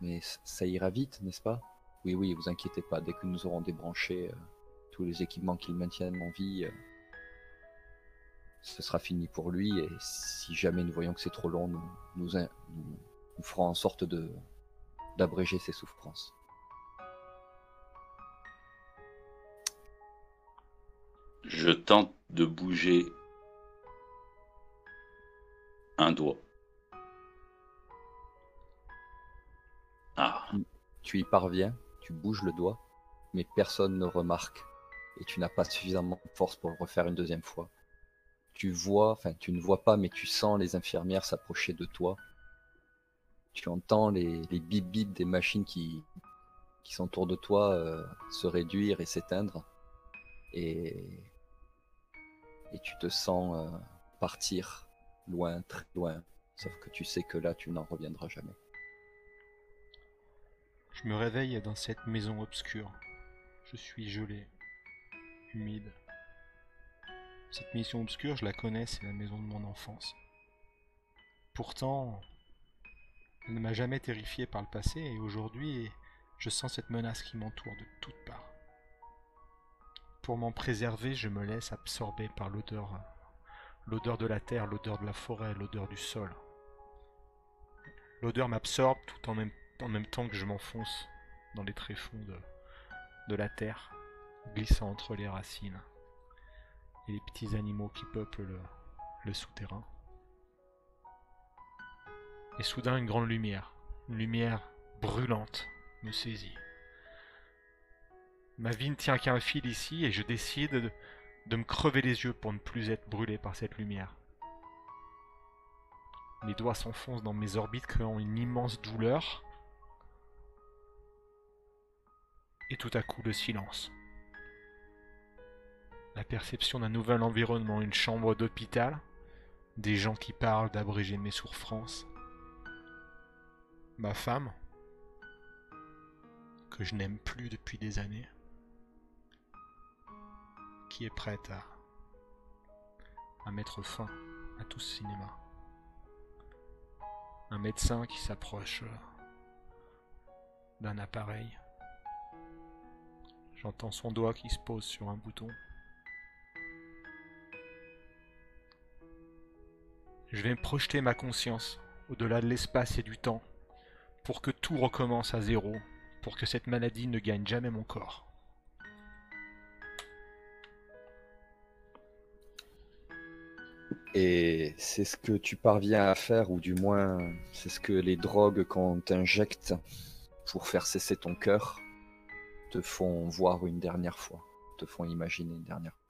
Mais ça ira vite, n'est-ce pas? Oui, oui, vous inquiétez pas, dès que nous aurons débranché tous les équipements qui le maintiennent en vie, ce sera fini pour lui. Et si jamais nous voyons que c'est trop long, nous, nous, ferons en sorte de d'abréger ses souffrances. Je tente de bouger un doigt. Ah. Tu y parviens, tu bouges le doigt, mais personne ne remarque et tu n'as pas suffisamment de force pour le refaire une deuxième fois. Tu vois, enfin tu ne vois pas, mais tu sens les infirmières s'approcher de toi. Tu entends les, les bip bip des machines qui, qui sont autour de toi euh, se réduire et s'éteindre. Et, tu te sens euh, partir loin, très loin. Sauf que tu sais que là, tu n'en reviendras jamais. Je me réveille dans cette maison obscure. Je suis gelé, humide. Cette maison obscure, je la connais, c'est la maison de mon enfance. Pourtant, elle ne m'a jamais terrifié par le passé et aujourd'hui, je sens cette menace qui m'entoure de toutes parts. Pour m'en préserver, je me laisse absorber par l'odeur, l'odeur de la terre, l'odeur de la forêt, l'odeur du sol. L'odeur m'absorbe tout en même, temps que je m'enfonce dans les tréfonds de la terre, glissant entre les racines et les petits animaux qui peuplent le, souterrain. Et soudain, une grande lumière, une lumière brûlante, me saisit. Ma vie ne tient qu'à un fil ici et je décide de, de me crever les yeux pour ne plus être brûlé par cette lumière. Mes doigts s'enfoncent dans mes orbites créant une immense douleur. Et tout à coup le silence. La perception d'un nouvel environnement, une chambre d'hôpital, des gens qui parlent d'abréger mes souffrances. Ma femme, que je n'aime plus depuis des années, qui est prête à, mettre fin à tout ce cinéma. Un médecin qui s'approche euh, d'un appareil. J'entends son doigt qui se pose sur un bouton. Je vais projeter ma conscience au-delà de l'espace et du temps pour que tout recommence à zéro, pour que cette maladie ne gagne jamais mon corps. Et c'est ce que tu parviens à faire, ou du moins c'est ce que les drogues qu'on t'injecte pour faire cesser ton cœur te font voir une dernière fois, te font imaginer une dernière fois.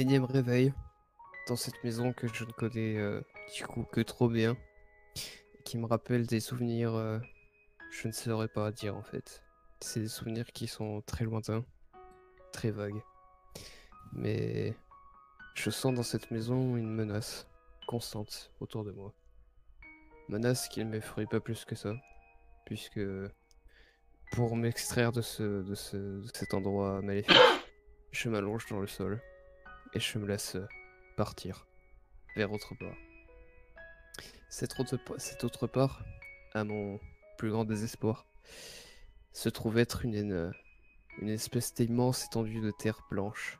Énième réveil dans cette maison que je ne connais euh, du coup que trop bien, qui me rappelle des souvenirs, euh, je ne saurais pas dire en fait. C'est des souvenirs qui sont très lointains, très vagues. Mais je sens dans cette maison une menace constante autour de moi. Menace qui ne m'effraie pas plus que ça, puisque pour m'extraire de, de, ce, de cet endroit maléfique, je m'allonge dans le sol et je me laisse euh, partir vers autre part. Cette autre, part, à mon plus grand désespoir, se trouve être une, une, une espèce d'immense étendue de terre blanche.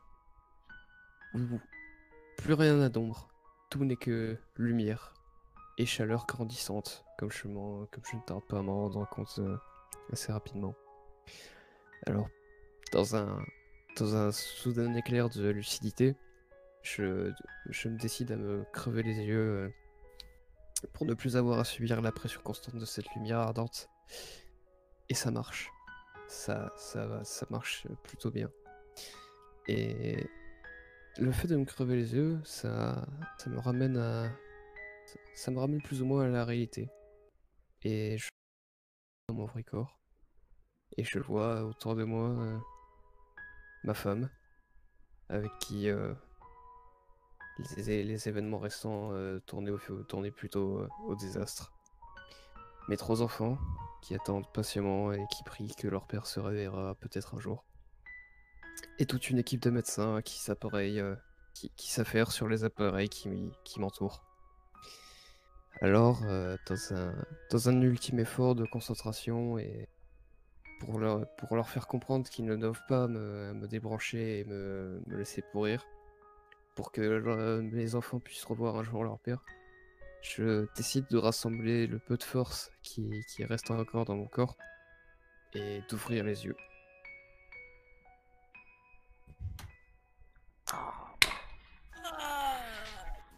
Où plus rien n'a d'ombre, tout n'est que lumière et chaleur grandissante, comme je, m'en- comme je ne tarde pas à m'en rendre compte euh, assez rapidement. Alors, dans un, dans un soudain éclair de lucidité, je, me décide à me crever les yeux euh, pour ne plus avoir à subir la pression constante de cette lumière ardente. Et ça marche. Ça, ça, marche plutôt bien. Et le fait de me crever les yeux, ça, me ramène à. Ça me ramène plus ou moins à la réalité. Et je dans mon vrai corps. Et je vois autour de moi euh, ma femme, avec qui euh, les, événements récents euh, tournaient, plutôt euh, au désastre. Mes trois enfants, qui attendent patiemment et qui prient que leur père se réveillera peut-être un jour. Et toute une équipe de médecins qui s'affairent sur les appareils qui, m'entourent. Alors, dans, un, dans un ultime effort de concentration et pour leur, pour leur faire comprendre qu'ils ne doivent pas me, me débrancher et me, me laisser pourrir, pour que leur- mes enfants puissent revoir un jour leur père, Je décide de rassembler le peu de force qui, qui reste encore dans mon corps et d'ouvrir les yeux.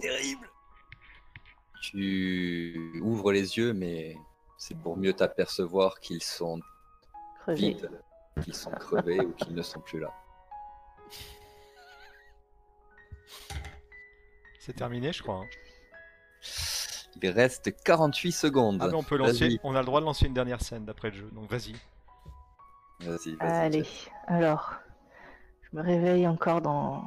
Terrible. Tu ouvres les yeux, mais c'est pour mieux t'apercevoir qu'ils sont Crevé. vides, qu'ils sont crevés ou qu'ils ne sont plus là. C'est terminé, je crois. hein. Il reste 48 secondes. Ah, mais on peut lancer. On a le droit de lancer une dernière scène d'après le jeu. Donc vas-y. Vas-y, vas-y. Allez, Jeff. alors, je me réveille encore dans,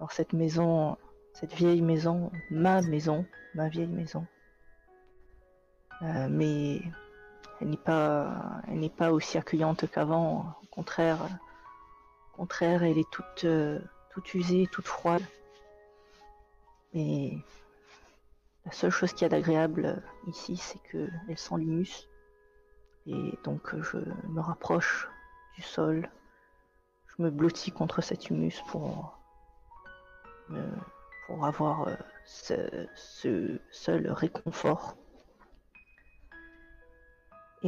dans cette maison, cette vieille maison, ma maison, ma vieille maison. Euh, mais elle n'est pas, elle n'est pas aussi accueillante qu'avant. Au contraire, au contraire, elle est toute, euh, toute usée, toute froide. Mais la seule chose qu'il y a d'agréable euh, ici, c'est que elle sent l'humus. Et donc euh, je me rapproche du sol. Je me blottis contre cet humus pour, pour avoir euh, ce seul réconfort.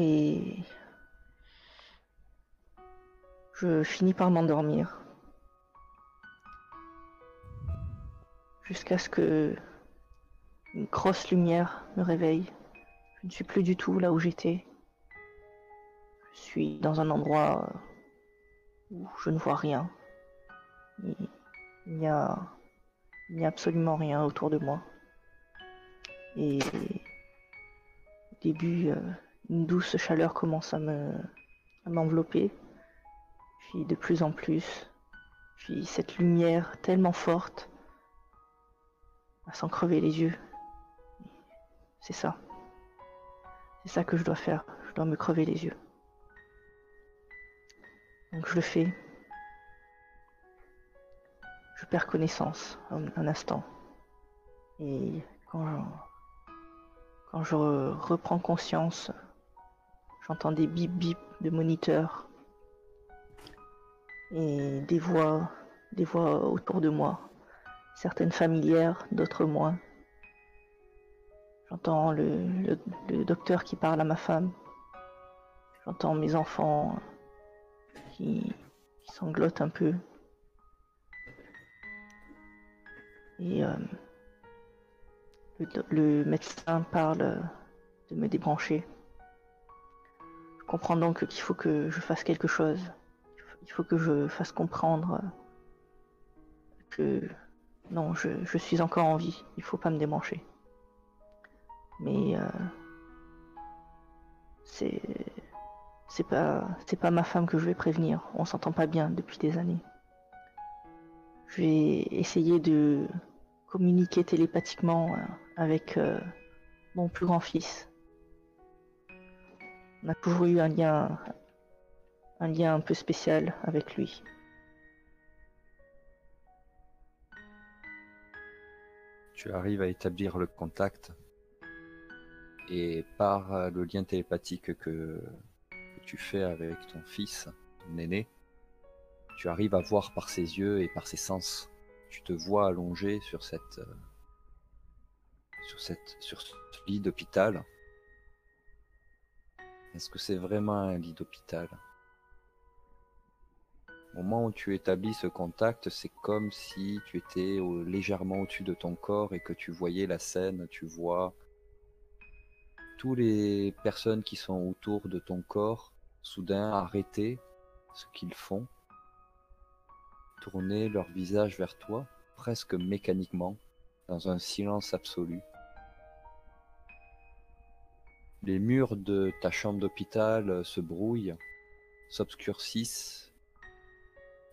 Et je finis par m'endormir. Jusqu'à ce que une grosse lumière me réveille. Je ne suis plus du tout là où j'étais. Je suis dans un endroit euh, où je ne vois rien. Il n'y a, a absolument rien autour de moi. Et au début, euh, une douce chaleur commence à me, à m'envelopper. Puis de plus en plus. Puis cette lumière tellement forte, à s'en crever les yeux. C'est ça. C'est ça que je dois faire. Je dois me crever les yeux. Donc je le fais. Je perds connaissance un, un instant. Et quand je, quand je re- reprends conscience, j'entends des bip bip de moniteur et des voix, des voix autour de moi. Certaines familières, d'autres moins. J'entends le, le- docteur qui parle à ma femme. J'entends mes enfants qui, qui sanglotent un peu. Et euh, le médecin parle de me débrancher. Comprends donc qu'il faut que je fasse quelque chose. Il faut- que je fasse comprendre que non, je, suis encore en vie. Il faut pas me débrancher. Mais euh, c'est c'est pas c'est pas ma femme que je vais prévenir. On s'entend pas bien depuis des années. Je vais essayer de communiquer télépathiquement euh, avec euh, mon plus grand fils. On a toujours eu un lien un lien un peu spécial avec lui. Tu arrives à établir le contact et par euh, le lien télépathique que, tu fais avec ton fils, ton aîné, tu arrives à voir par ses yeux et par ses sens. Tu te vois allongé sur cette, euh, sur cette, sur ce lit d'hôpital. Est-ce que c'est vraiment un lit d'hôpital? Au moment où tu établis ce contact, c'est comme si tu étais légèrement au-dessus de ton corps et que tu voyais la scène, tu vois tous les personnes qui sont autour de ton corps soudain arrêter ce qu'ils font, tourner leur visage vers toi, presque mécaniquement, dans un silence absolu. Les murs de ta chambre d'hôpital euh, se brouillent, s'obscurcissent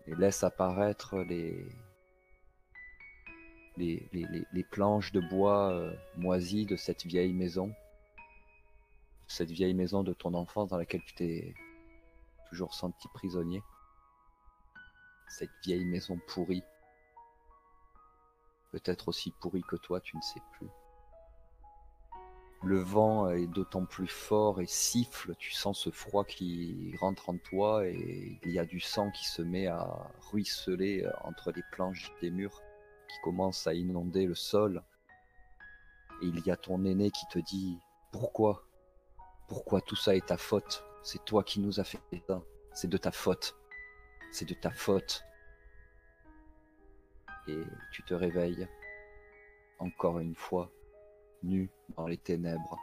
et laissent apparaître les, les, les- les- planches de bois euh, moisies de cette vieille maison. Cette vieille maison de ton enfance dans laquelle tu t'es toujours senti prisonnier. Cette vieille maison pourrie. Peut-être aussi pourrie que toi, tu ne sais plus. Le vent est d'autant plus fort et siffle, tu sens ce froid qui rentre en toi et il y a du sang qui se met à ruisseler euh, entre les planches des murs qui commencent à inonder le sol. Et il y a ton aîné qui te dit Pourquoi? Pourquoi tout ça est ta faute? C'est toi qui nous as fait ça. C'est de ta faute. C'est de ta faute. Et tu te réveilles, encore une fois, nu dans les ténèbres,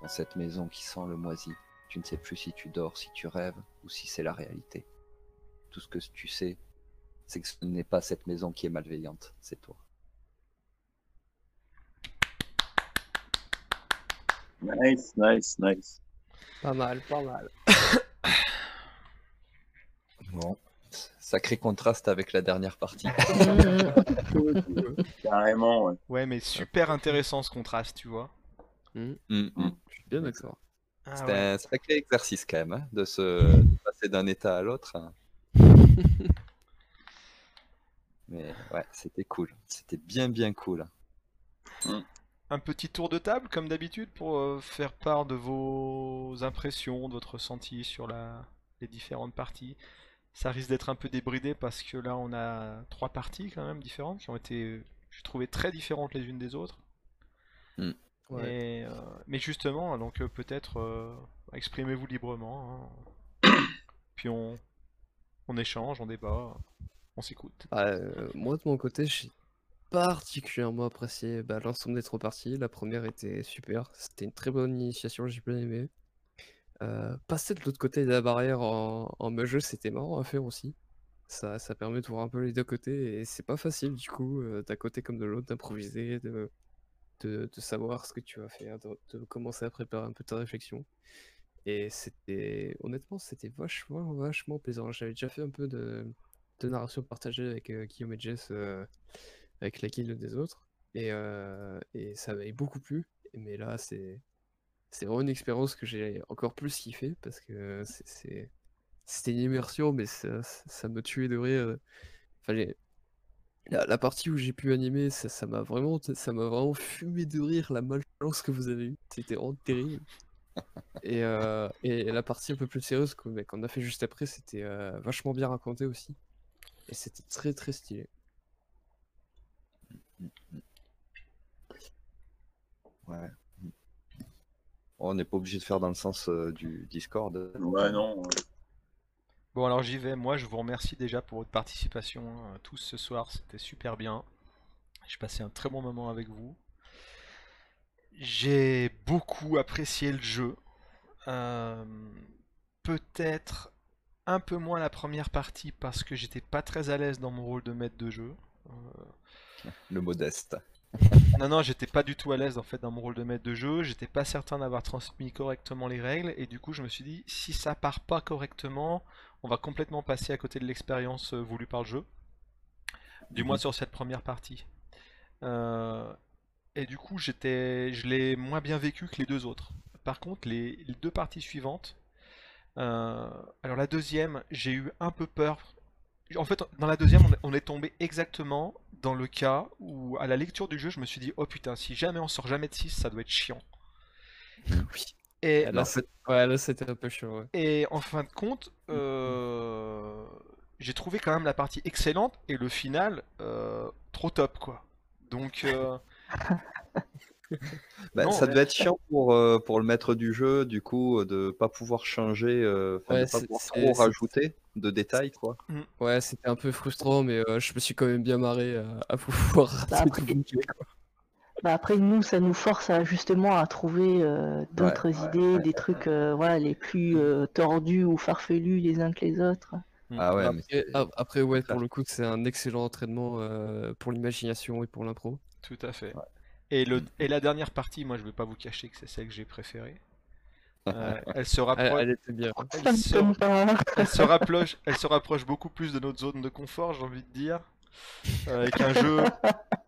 dans cette maison qui sent le moisi. Tu ne sais plus si tu dors, si tu rêves ou si c'est la réalité. Tout ce que tu sais, c'est que ce n'est pas cette maison qui est malveillante, c'est toi. Nice, nice, nice. Pas mal, pas mal. Bon. Sacré contraste avec la dernière partie. Carrément, ouais. Ouais, mais super intéressant ce contraste, tu vois. Hum, hum. Je suis bien d'accord. Ah C'était ouais. un sacré exercice quand même, hein, de se de passer d'un état à l'autre. hein. Mais ouais, c'était cool. C'était bien bien cool. Un petit tour de table, comme d'habitude, pour euh, faire part de vos impressions, de votre ressenti sur la... les différentes parties. Ça risque d'être un peu débridé parce que là, on a trois parties quand même différentes qui ont été, je trouvais, très différentes les unes des autres. Ouais. Et, euh, mais justement, donc euh, peut-être euh, exprimez-vous librement. hein. Puis on, on échange, on débat, on s'écoute. Ah, euh, moi de mon côté, j'ai particulièrement apprécié bah, l'ensemble des trois parties. La première était super, c'était une très bonne initiation, j'ai bien aimé. Euh, passer de l'autre côté de la barrière en, en jeu, c'était marrant à faire aussi. Ça, ça permet de voir un peu les deux côtés et c'est pas facile du coup, euh, d'un côté comme de l'autre, d'improviser, de, de, savoir ce que tu vas faire, de, de commencer à préparer un peu ta réflexion. Et c'était, honnêtement, c'était vachement, vachement plaisant. J'avais déjà fait un peu de, de narration partagée avec euh, Guillaume et Jess, euh, avec la guilde des autres, et, et ça m'avait beaucoup plu. Mais là, c'est c'est vraiment une expérience que j'ai encore plus kiffé parce que c'est- c'était une immersion, mais ça, ça- me tuait de rire. Enfin, la, partie où j'ai pu animer, ça m'a vraiment, ça vraiment fumé de rire la malchance que vous avez eue. C'était vraiment terrible. Et, euh, et la partie un peu plus sérieuse qu'on a fait juste après, c'était euh, vachement bien raconté aussi. Et c'était très très stylé. Ouais. On n'est pas obligé de faire dans le sens euh, du Discord. Ouais, non. Bon alors j'y vais, moi je vous remercie déjà pour votre participation euh, tous ce soir, c'était super bien. J'ai passé un très bon moment avec vous. J'ai beaucoup apprécié le jeu. Euh, Peut-être un peu moins la première partie parce que j'étais pas très à l'aise dans mon rôle de maître de jeu. Euh, Le modeste. non, non, j'étais pas du tout à l'aise en fait dans mon rôle de maître de jeu. J'étais pas certain d'avoir transmis correctement les règles et du coup je me suis dit si ça part pas correctement, on va complètement passer à côté de l'expérience euh, voulue par le jeu. Du moins Mhm. sur cette première partie. Euh, et du coup j'étais, je l'ai moins bien vécu que les deux autres. Par contre les, les deux parties suivantes, euh, alors la deuxième j'ai eu un peu peur. En fait dans la deuxième on est tombé exactement dans le cas où, à la lecture du jeu, je me suis dit, oh putain, si jamais on sort jamais de 6, ça doit être chiant. Oui. Et, Là, non, c'est- ouais, là, c'était un peu chaud. ouais. et en fin de compte, euh, j'ai trouvé quand même la partie excellente et le final euh, trop top, quoi. Donc, euh, Bah, Non, ça mais- devait être chiant pour, euh, pour le maître du jeu, du coup, euh, de pas pouvoir changer, euh, enfin, Ouais, de pas pouvoir trop rajouter de détails, quoi. Ouais, c'était un peu frustrant, mais euh, je me suis quand même bien marré à, à pouvoir Bah, rater après- tout boucler, quoi. Bah après nous, ça nous force à justement à trouver euh, d'autres ouais, idées, ouais. des trucs euh, voilà, les plus euh, tordus ou farfelus les uns que les autres. Ah ouais, Après, ap- après, ouais, pour le coup, c'est un excellent entraînement euh, pour l'imagination et pour l'impro. tout à fait. Et, le, et la dernière partie, moi je vais pas vous cacher que c'est celle que j'ai préférée. Euh, elle se rapproche. elle bien. Se- elle rapproche, elle se rapproche beaucoup plus de notre zone de confort, j'ai envie de dire, Euh, avec un jeu,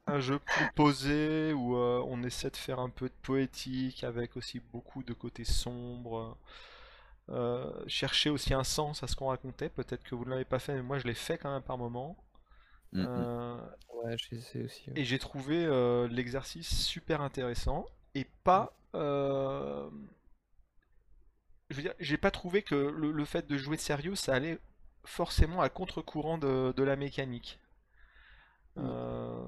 un jeu plus posé où euh, on essaie de faire un peu de poétique, avec aussi beaucoup de côté sombre. Euh, chercher aussi un sens à ce qu'on racontait. Peut-être que vous ne l'avez pas fait, mais moi je l'ai fait quand même par moment. Mm, mm. Euh, Ouais, j'ai essayé aussi. ouais. et j'ai trouvé euh, l'exercice super intéressant et pas. euh, Je veux dire, j'ai pas trouvé que le, le fait de jouer de sérieux, ça allait forcément à contre-courant de, de la mécanique. Euh,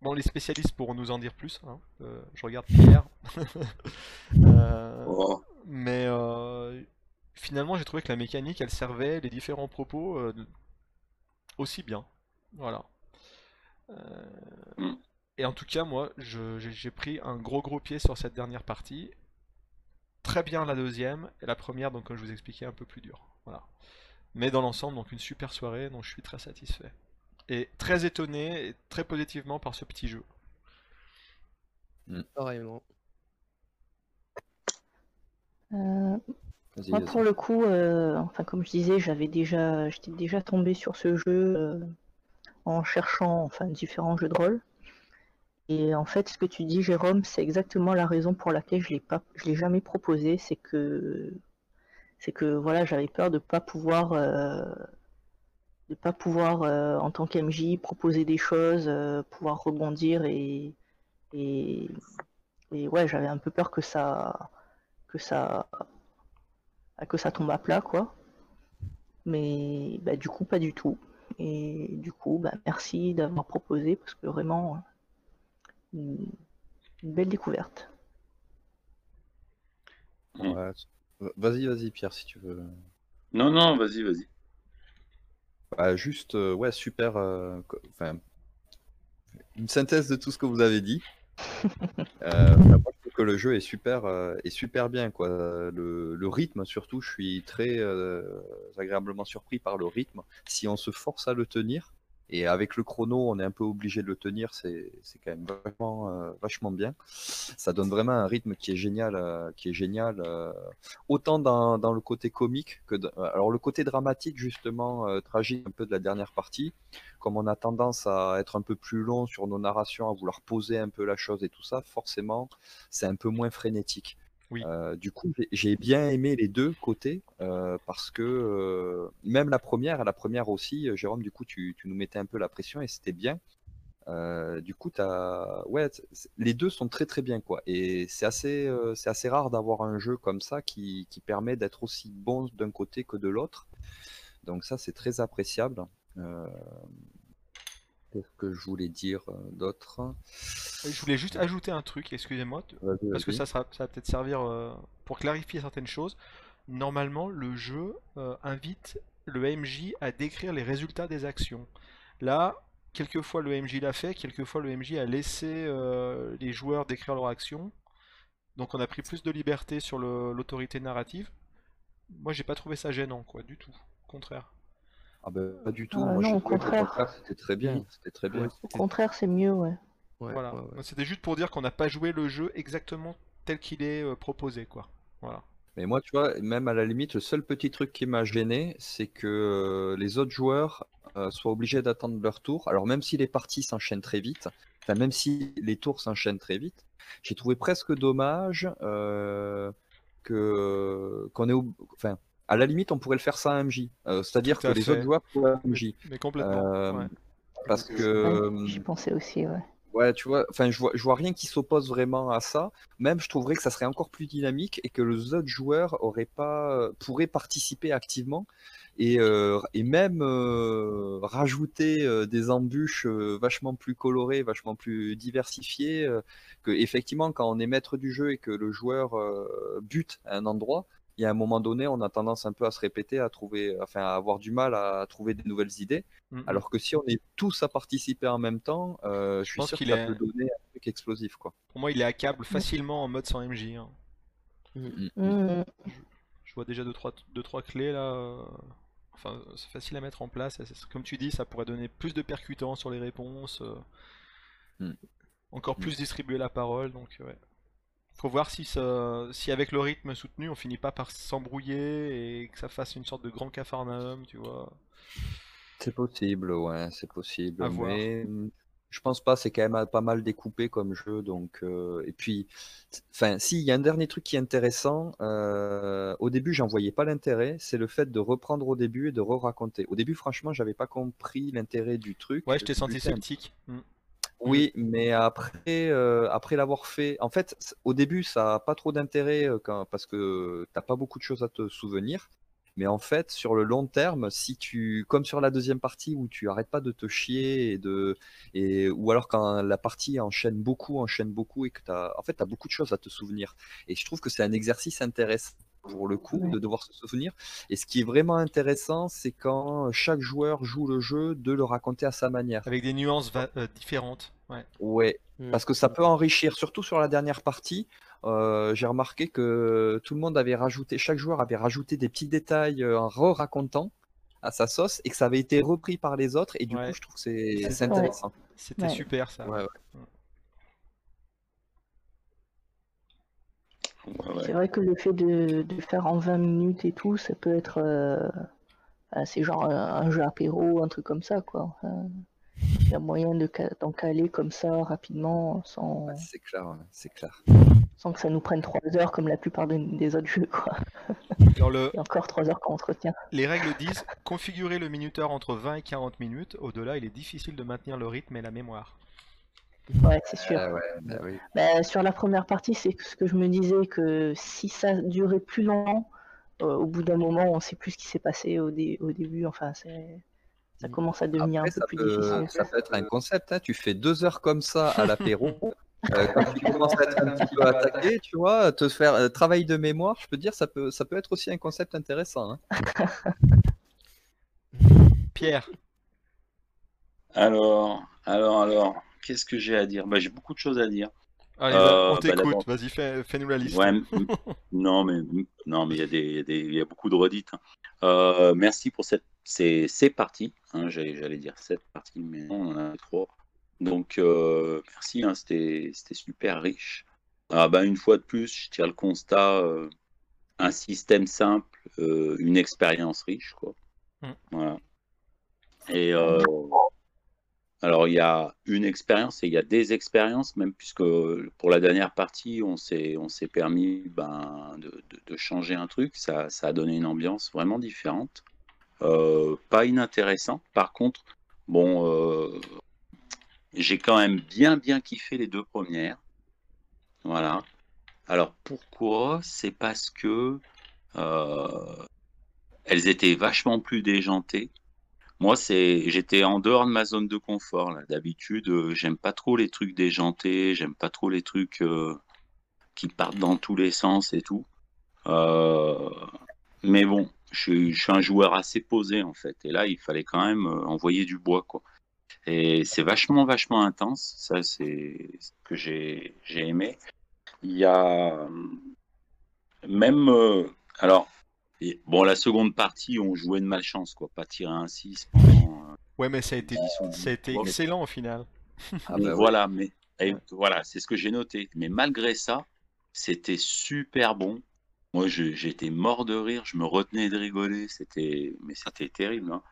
bon, les spécialistes pourront nous en dire plus. hein. Euh, je regarde Pierre. Euh, Oh, mais euh, finalement, j'ai trouvé que la mécanique, elle servait les différents propos euh, aussi bien. Voilà. Euh, Mm. Et en tout cas, moi, je- j'ai pris un gros gros pied sur cette dernière partie. Très bien la deuxième, et la première, donc comme je vous expliquais, un peu plus dur. Voilà. Mais dans l'ensemble, donc une super soirée, donc je suis très satisfait. Et très étonné, et très positivement par ce petit jeu. Pareillement. Euh, Moi, pour le coup, euh, enfin, comme je disais, j'avais déjà, j'étais déjà tombé sur ce jeu euh, en cherchant enfin, différents jeux de rôle. Et en fait, ce que tu dis, Jérôme, c'est exactement la raison pour laquelle je l'ai pas, je l'ai jamais proposé. C'est que, c'est que voilà, j'avais peur de pas pouvoir, euh, de pas pouvoir en tant qu'MJ proposer des choses, pouvoir rebondir et, et, et ouais, j'avais un peu peur que ça, que ça que ça tombe à plat, quoi. Mais bah, du coup, pas du tout. Et du coup, bah, merci d'avoir proposé parce que vraiment, euh, une, une belle découverte. Ouais. Vas-y, vas-y, Pierre, si tu veux. Non, non, vas-y, vas-y. Bah, juste, euh, ouais, super. euh, une synthèse de tout ce que vous avez dit. Euh, bah, que le jeu est super, euh, est super bien, quoi. Le, le rythme, surtout, je suis très euh, agréablement surpris par le rythme. Si on se force à le tenir, et avec le chrono, on est un peu obligé de le tenir, c'est quand même euh, vachement bien. Ça donne vraiment un rythme qui est génial, euh, qui est génial. euh, autant dans, dans le côté comique que dans- alors le côté dramatique justement tragique un peu de la dernière partie comme on a tendance à être un peu plus long sur nos narrations à vouloir poser un peu la chose et tout ça forcément c'est un peu moins frénétique Euh, du coup j'ai- bien aimé les deux côtés euh, parce que euh, même la première la première aussi euh, Jérôme du coup tu, tu nous mettais un peu la pression et c'était bien euh, du coup, t'as... Ouais, les deux sont très très bien quoi. Et c'est assez, c'est assez rare d'avoir un jeu comme ça qui, qui permet d'être aussi bon d'un côté que de l'autre. Donc ça, c'est très appréciable. Euh, Qu'est-ce que je voulais dire euh, d'autre Et Je voulais juste ajouter un truc, excusez-moi, parce que ça, ça va peut-être servir euh, pour clarifier certaines choses. Normalement, le jeu euh, invite le MJ à décrire les résultats des actions. Là, quelquefois le MJ l'a fait, quelquefois le MJ a laissé euh, les joueurs décrire leurs actions. Donc on a pris plus de liberté sur l'autorité narrative. Moi, j'ai pas trouvé ça gênant, quoi, du tout. Au contraire. Ah ben, pas du tout. Euh, Moi, non, je au contraire. c'était très bien. C'était très bien. Au contraire, c'est mieux, ouais. ouais, Voilà. ouais, ouais. C'était juste pour dire qu'on n'a pas joué le jeu exactement tel qu'il est euh, proposé, quoi. Voilà. Mais moi, tu vois, même à la limite, le seul petit truc qui m'a gêné, c'est que euh, les autres joueurs euh, soient obligés d'attendre leur tour. Alors même si les parties s'enchaînent très vite, enfin même si les tours s'enchaînent très vite, j'ai trouvé presque dommage euh, que qu'on ait, ob- enfin, à la limite, on pourrait le faire ça à MJ, Euh, c'est-à-dire que les fait. autres joueurs soient MJ, Mais complètement. Euh, ouais. parce que Ouais, J'y pensais aussi, ouais. Ouais, tu vois, enfin, je vois, je vois rien qui s'oppose vraiment à ça. Même, je trouverais que ça serait encore plus dynamique et que les autres joueurs auraient pas, pourraient participer activement et, euh, et même euh, rajouter euh, des embûches euh, vachement plus colorées, vachement plus diversifiées. euh, que effectivement, quand on est maître du jeu et que le joueur euh, bute à un endroit, y a un moment donné, on a tendance un peu à se répéter, à trouver, enfin, à avoir du mal à trouver des nouvelles idées. Mhm. Alors que si on est tous à participer en même temps, euh, je suis pense sûr que qu'il ça est- peut donner un truc explosif, quoi. Pour moi, il est accable facilement en mode sans MJ. hein. Mhm. Je vois déjà deux trois, deux, trois clés là. Enfin, c'est facile à mettre en place. Comme tu dis, ça pourrait donner plus de percutants sur les réponses. euh, Mm. Encore Mm. plus distribuer la parole. Donc, ouais. Faut voir si, ça, si avec le rythme soutenu, on finit pas par s'embrouiller et que ça fasse une sorte de grand cafarnaum, tu vois. C'est possible, ouais, c'est possible. À voir. Mais hum, je pense pas, c'est quand même pas mal découpé comme jeu. Donc, euh, et puis, enfin, si, il y a un dernier truc qui est intéressant. euh, au début, j'en voyais pas l'intérêt. C'est le fait de reprendre au début et de re-raconter. Au début, franchement, j'avais pas compris l'intérêt du truc. Ouais, je t'ai senti sceptique. Mm. Oui, mais après, euh, après l'avoir fait, en fait, au début, ça n'a pas trop d'intérêt euh, parce que t'as pas beaucoup de choses à te souvenir. Mais en fait, sur le long terme, si tu, comme sur la deuxième partie où tu arrêtes pas de te chier et de, et, ou alors quand la partie enchaîne beaucoup, enchaîne beaucoup et que t'as, en fait, t'as beaucoup de choses à te souvenir. Et je trouve que c'est un exercice intéressant pour le coup Ouais. de devoir se souvenir. Et ce qui est vraiment intéressant, c'est quand chaque joueur joue le jeu de le raconter à sa manière. Avec des nuances euh, différentes. Ouais. Ouais, Mm. parce que ça peut enrichir, surtout sur la dernière partie. euh, j'ai remarqué que tout le monde avait rajouté, chaque joueur avait rajouté des petits détails euh, en re-racontant à sa sauce et que ça avait été repris par les autres. Et du Ouais. coup, je trouve que c'est intéressant. C'était Ouais. super ça. Ouais, C'est vrai que le fait de, de faire en 20 minutes et tout, ça peut être. euh, ah, c'est genre un, un jeu apéro, un truc comme ça, quoi. Il y a moyen de d'en caler comme ça rapidement sans, Ouais, c'est clair, ouais, c'est clair. sans que ça nous prenne 3 heures comme la plupart des, des autres jeux, quoi. Alors le, Et encore 3 heures quand on entretient. les règles disent configurer le minuteur entre 20 et 40 minutes. Au-delà, il est difficile de maintenir le rythme et la mémoire. Ouais, c'est sûr. Ah ouais, bah oui. Bah, sur la première partie, c'est ce que je me disais que si ça durait plus longtemps, euh, au bout d'un moment, on sait plus ce qui s'est passé au, dé- au début. Enfin, c'est ça commence à devenir Après, un peu ça plus peut, difficile. ça peut être un concept. hein. Tu fais deux heures comme ça à l'apéro. euh, quand tu commences à être un petit peu attaqué, tu vois, te faire euh, travail de mémoire, je peux te dire, ça peut, ça peut être aussi un concept intéressant. hein. Pierre, Alors, alors, alors, qu'est-ce que j'ai à dire? Bah, J'ai beaucoup de choses à dire. allez, Euh, on bah, t'écoute. Vas-y, fais, fais-nous la liste. Ouais, non, mais non, mais il y a des, des- y beaucoup de redites. hein. Euh, merci pour cette, ces, ces parties. hein, j'allais, dire cette partie, mais non, on en a trois. Donc, euh, merci. hein, c'était, super riche. Ah, bah, une fois de plus, je tire le constat. euh, un système simple, euh, une expérience riche, quoi. Mm. Voilà. Et euh, alors, il y a une expérience et il y a des expériences, même puisque pour la dernière partie, on s'est, permis ben, de, de- de changer un truc. Ça, ça a donné une ambiance vraiment différente. Euh, pas inintéressant. Par contre, bon, euh, j'ai quand même bien, bien kiffé les deux premières. Voilà. Alors, pourquoi? C'est parce que euh, elles étaient vachement plus déjantées. Moi, c'est, j'étais en dehors de ma zone de confort. D'habitude, euh, j'aime pas trop les trucs déjantés, j'aime pas trop les trucs euh, qui partent dans tous les sens et tout. Euh, mais bon, je, suis- un joueur assez posé en fait. Et là, il fallait quand même envoyer du bois, quoi. Et c'est vachement, vachement intense. Ça, c'est ce que j'ai, aimé. Il y a même, alors, et- bon, la seconde partie, on jouait de malchance, quoi. Pas tirer un 6 pendant. euh, Ouais, mais ça a été, 10 ou ça a été 12. excellent au final. Ah bah voilà, mais et voilà, c'est ce que j'ai noté. Mais malgré ça, c'était super bon. Moi, je- j'étais mort de rire, je me retenais de rigoler. C'était, mais c'était terrible. hein.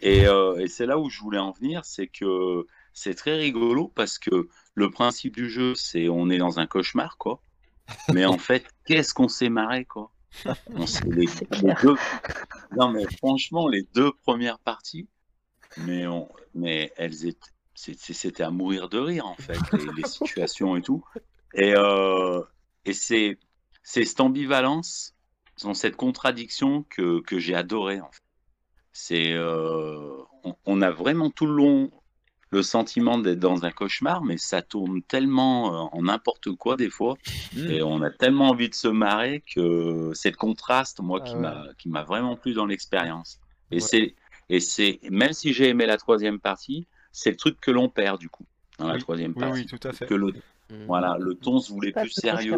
Et, euh, et c'est là où je voulais en venir, c'est que c'est très rigolo parce que le principe du jeu, c'est on est dans un cauchemar, quoi. Mais en fait, qu'est-ce qu'on s'est marré, quoi. Les, les deux, non mais franchement, les deux premières parties, mais on, mais elles étaient, c'était à mourir de rire en fait, les, les situations et tout. Et euh, et c'est cette ambivalence, dans cette contradiction que que j'ai adoré en fait. C'est euh, on, on a vraiment tout le long le sentiment d'être dans un cauchemar, mais ça tourne tellement euh, en n'importe quoi des fois. Mmh. Et on a tellement envie de se marrer que c'est le contraste, moi, Ah qui ouais. m'a qui m'a vraiment plu dans l'expérience. Et Ouais. c'est et c'est même si j'ai aimé la troisième partie, c'est le truc que l'on perd du coup dans la troisième partie. oui, tout à fait. Que le Mm. voilà, le ton se voulait plus sérieux.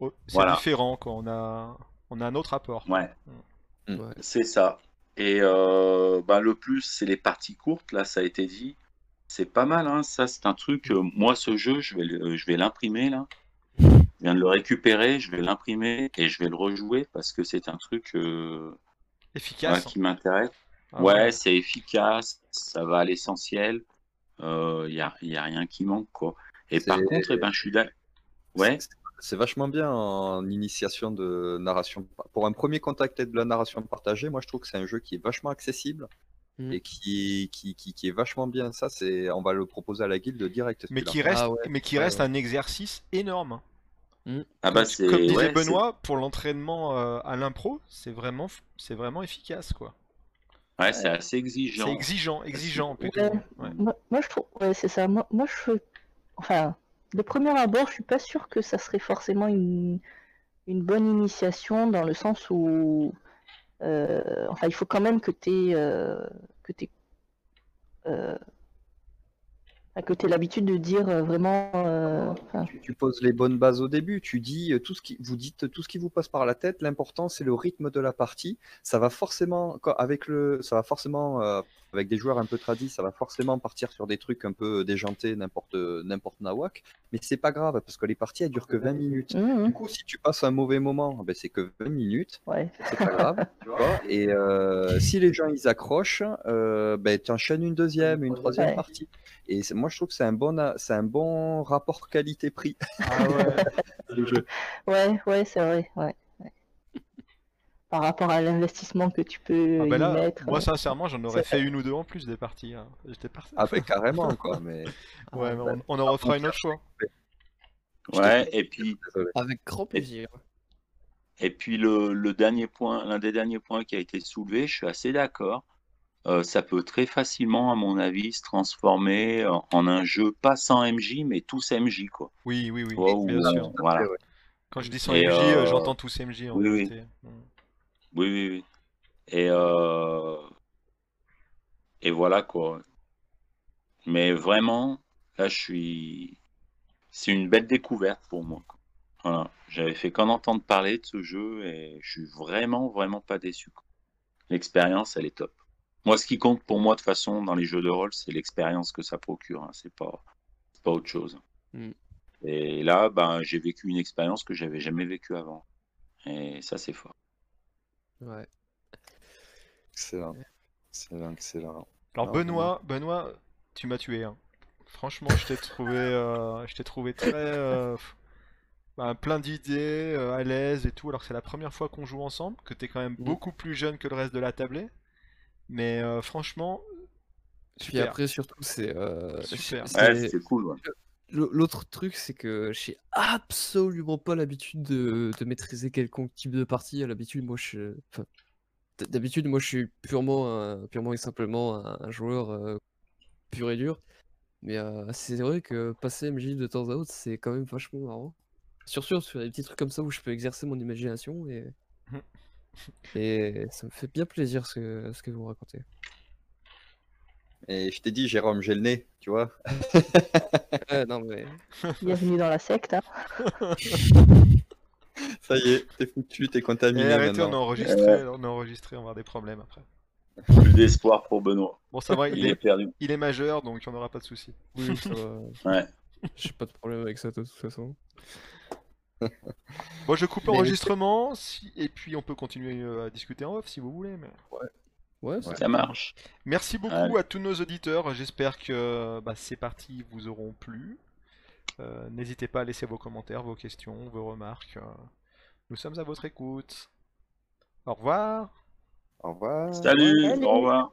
Oh, C'est Voilà. différent, quoi. On a, on a un autre apport. Ouais, Ouais. c'est ça. Et euh, bah, le plus, c'est les parties courtes. Là, ça a été dit. C'est pas mal, hein. Ça, c'est un truc. euh, moi, ce jeu, je vais, le- je vais l'imprimer là. Je viens de le récupérer, je vais l'imprimer et je vais le rejouer parce que c'est un truc euh, Efficace. voilà, qui m'intéresse. Ah ouais, c'est efficace, ça va à l'essentiel. Il n'y a, y a rien qui manque, quoi. Et par contre, eh ben, je suis d'accord. Ouais, C'est- vachement bien en initiation de narration. Pour un premier contact avec de la narration partagée, moi je trouve que c'est un jeu qui est vachement accessible Mm. et qui, qui, qui, qui est vachement bien. Ça, c'est, on va le proposer à la guilde direct. Mais celui-là. qui reste, Ah ouais, mais qui ouais, reste ouais. un exercice énorme. Mm. Ah bah Comme- c'est. Comme disait ouais, Benoît, pour l'entraînement euh, à l'impro, c'est vraiment, c'est vraiment efficace, quoi. c'est- Ouais, c'est assez exigeant. C'est exigeant, exigeant plutôt. Moi, moi, je trouve, ouais, c'est ça. Moi, moi, je, enfin, de premier abord, je suis pas sûr que ça serait forcément une, une bonne initiation dans le sens où, euh, enfin, il faut quand même que tu que t'aies, euh, t'aies l'habitude de dire euh, vraiment, euh, Tu, tu poses les bonnes bases au début. Tu dis euh, tout ce qui, vous dites tout ce qui vous passe par la tête. L'important c'est le rythme de la partie. Ça va forcément, avec le, ça va forcément, euh, avec des joueurs un peu tradis, ça va forcément partir sur des trucs un peu déjantés, n'importe, n'importe nawak. Mais c'est pas grave parce que les parties elles durent que 20 minutes. hum, Du hum, coup, si tu passes un mauvais moment, ben, c'est que 20 minutes. ouais, c'est pas grave. tu vois. Et euh, si les gens ils accrochent, euh, ben, tu enchaînes une deuxième, une troisième Ouais. partie. Et moi je trouve que c'est un bon, c'est un bon rapport qualité-prix. Ah ouais. le jeu. ouais, ouais, c'est vrai, ouais. Par rapport à l'investissement que tu peux Ah y là, mettre. moi sincèrement, j'en aurais fait une ou deux en plus des parties. hein. J'étais parti. Ah ben, carrément quoi. Mais Ouais, mais on, on en refera une autre fois. Ouais, et puis. Avec grand plaisir. et puis le, le dernier point, l'un des derniers points qui a été soulevé, je suis assez d'accord. Euh, ça peut très facilement, à mon avis, se transformer en, en un jeu pas sans MJ, mais tous MJ, quoi. Oui, oui, oui, ou- sûr. Voilà. Quand je dis sans Et, MJ, euh, euh, j'entends tous MJ en oui, oui. réalité. Oui, oui, oui. Et, euh, et voilà quoi. Mais vraiment, là, je suis. C'est une belle découverte pour moi. quoi. Voilà. J'avais fait qu'en entendre parler de ce jeu et je suis vraiment, vraiment pas déçu. quoi. L'expérience, elle est top. Moi, ce qui compte pour moi, de façon, dans les jeux de rôle, c'est l'expérience que ça procure. hein. C'est pas, c'est pas autre chose. Mm. Et là, ben, j'ai vécu une expérience que j'avais jamais vécue avant. Et ça, c'est fort. Ouais. Excellent, excellent, excellent. Alors Non, Benoît, Benoît, tu m'as tué. hein. Franchement, je t'ai trouvé, euh, je t'ai trouvé très euh, bah, plein d'idées, euh, à l'aise et tout. Alors que c'est la première fois qu'on joue ensemble, que t'es quand même Mm. beaucoup plus jeune que le reste de la tablée. Mais euh, franchement, Puis super. après, surtout, c'est. euh, Super. c'est- Ouais, cool. ouais. L'autre truc, c'est que j'ai absolument pas l'habitude de, de maîtriser quelconque type de partie. À l'habitude, moi, je. enfin, d- d'habitude, moi, je suis purement, un- purement et simplement un, un joueur euh, pur et dur. Mais euh, c'est vrai que passer MJ de temps à autre, c'est quand même vachement marrant. Surtout sur des petits trucs comme ça où je peux exercer mon imagination et. Et ça me fait bien plaisir ce que, ce que vous racontez. Et je t'ai dit, Jérôme, j'ai le nez, tu vois. Ouais, non, mais. Bienvenue dans la secte. hein. Ça y est, t'es foutu, t'es contaminé Et arrêtez, on a enregistré, on a enregistré, on va avoir des problèmes après. Plus d'espoir pour Benoît. Bon, ça va, il Il est est, perdu. il est majeur, donc on n'aura pas de soucis. Oui, ça va. Ouais. J'ai pas de problème avec ça de toute façon. Bon, je coupe l'enregistrement, si... et puis on peut continuer euh, à discuter en off si vous voulez. Mais... Ouais, c'est Ça marche. Merci beaucoup Allez. à tous nos auditeurs. J'espère que bah, ces parties vous auront plu. Euh, N'hésitez pas à laisser vos commentaires, vos questions, vos remarques. Nous sommes à votre écoute. Au revoir. Au revoir. Salut, Salut. au revoir.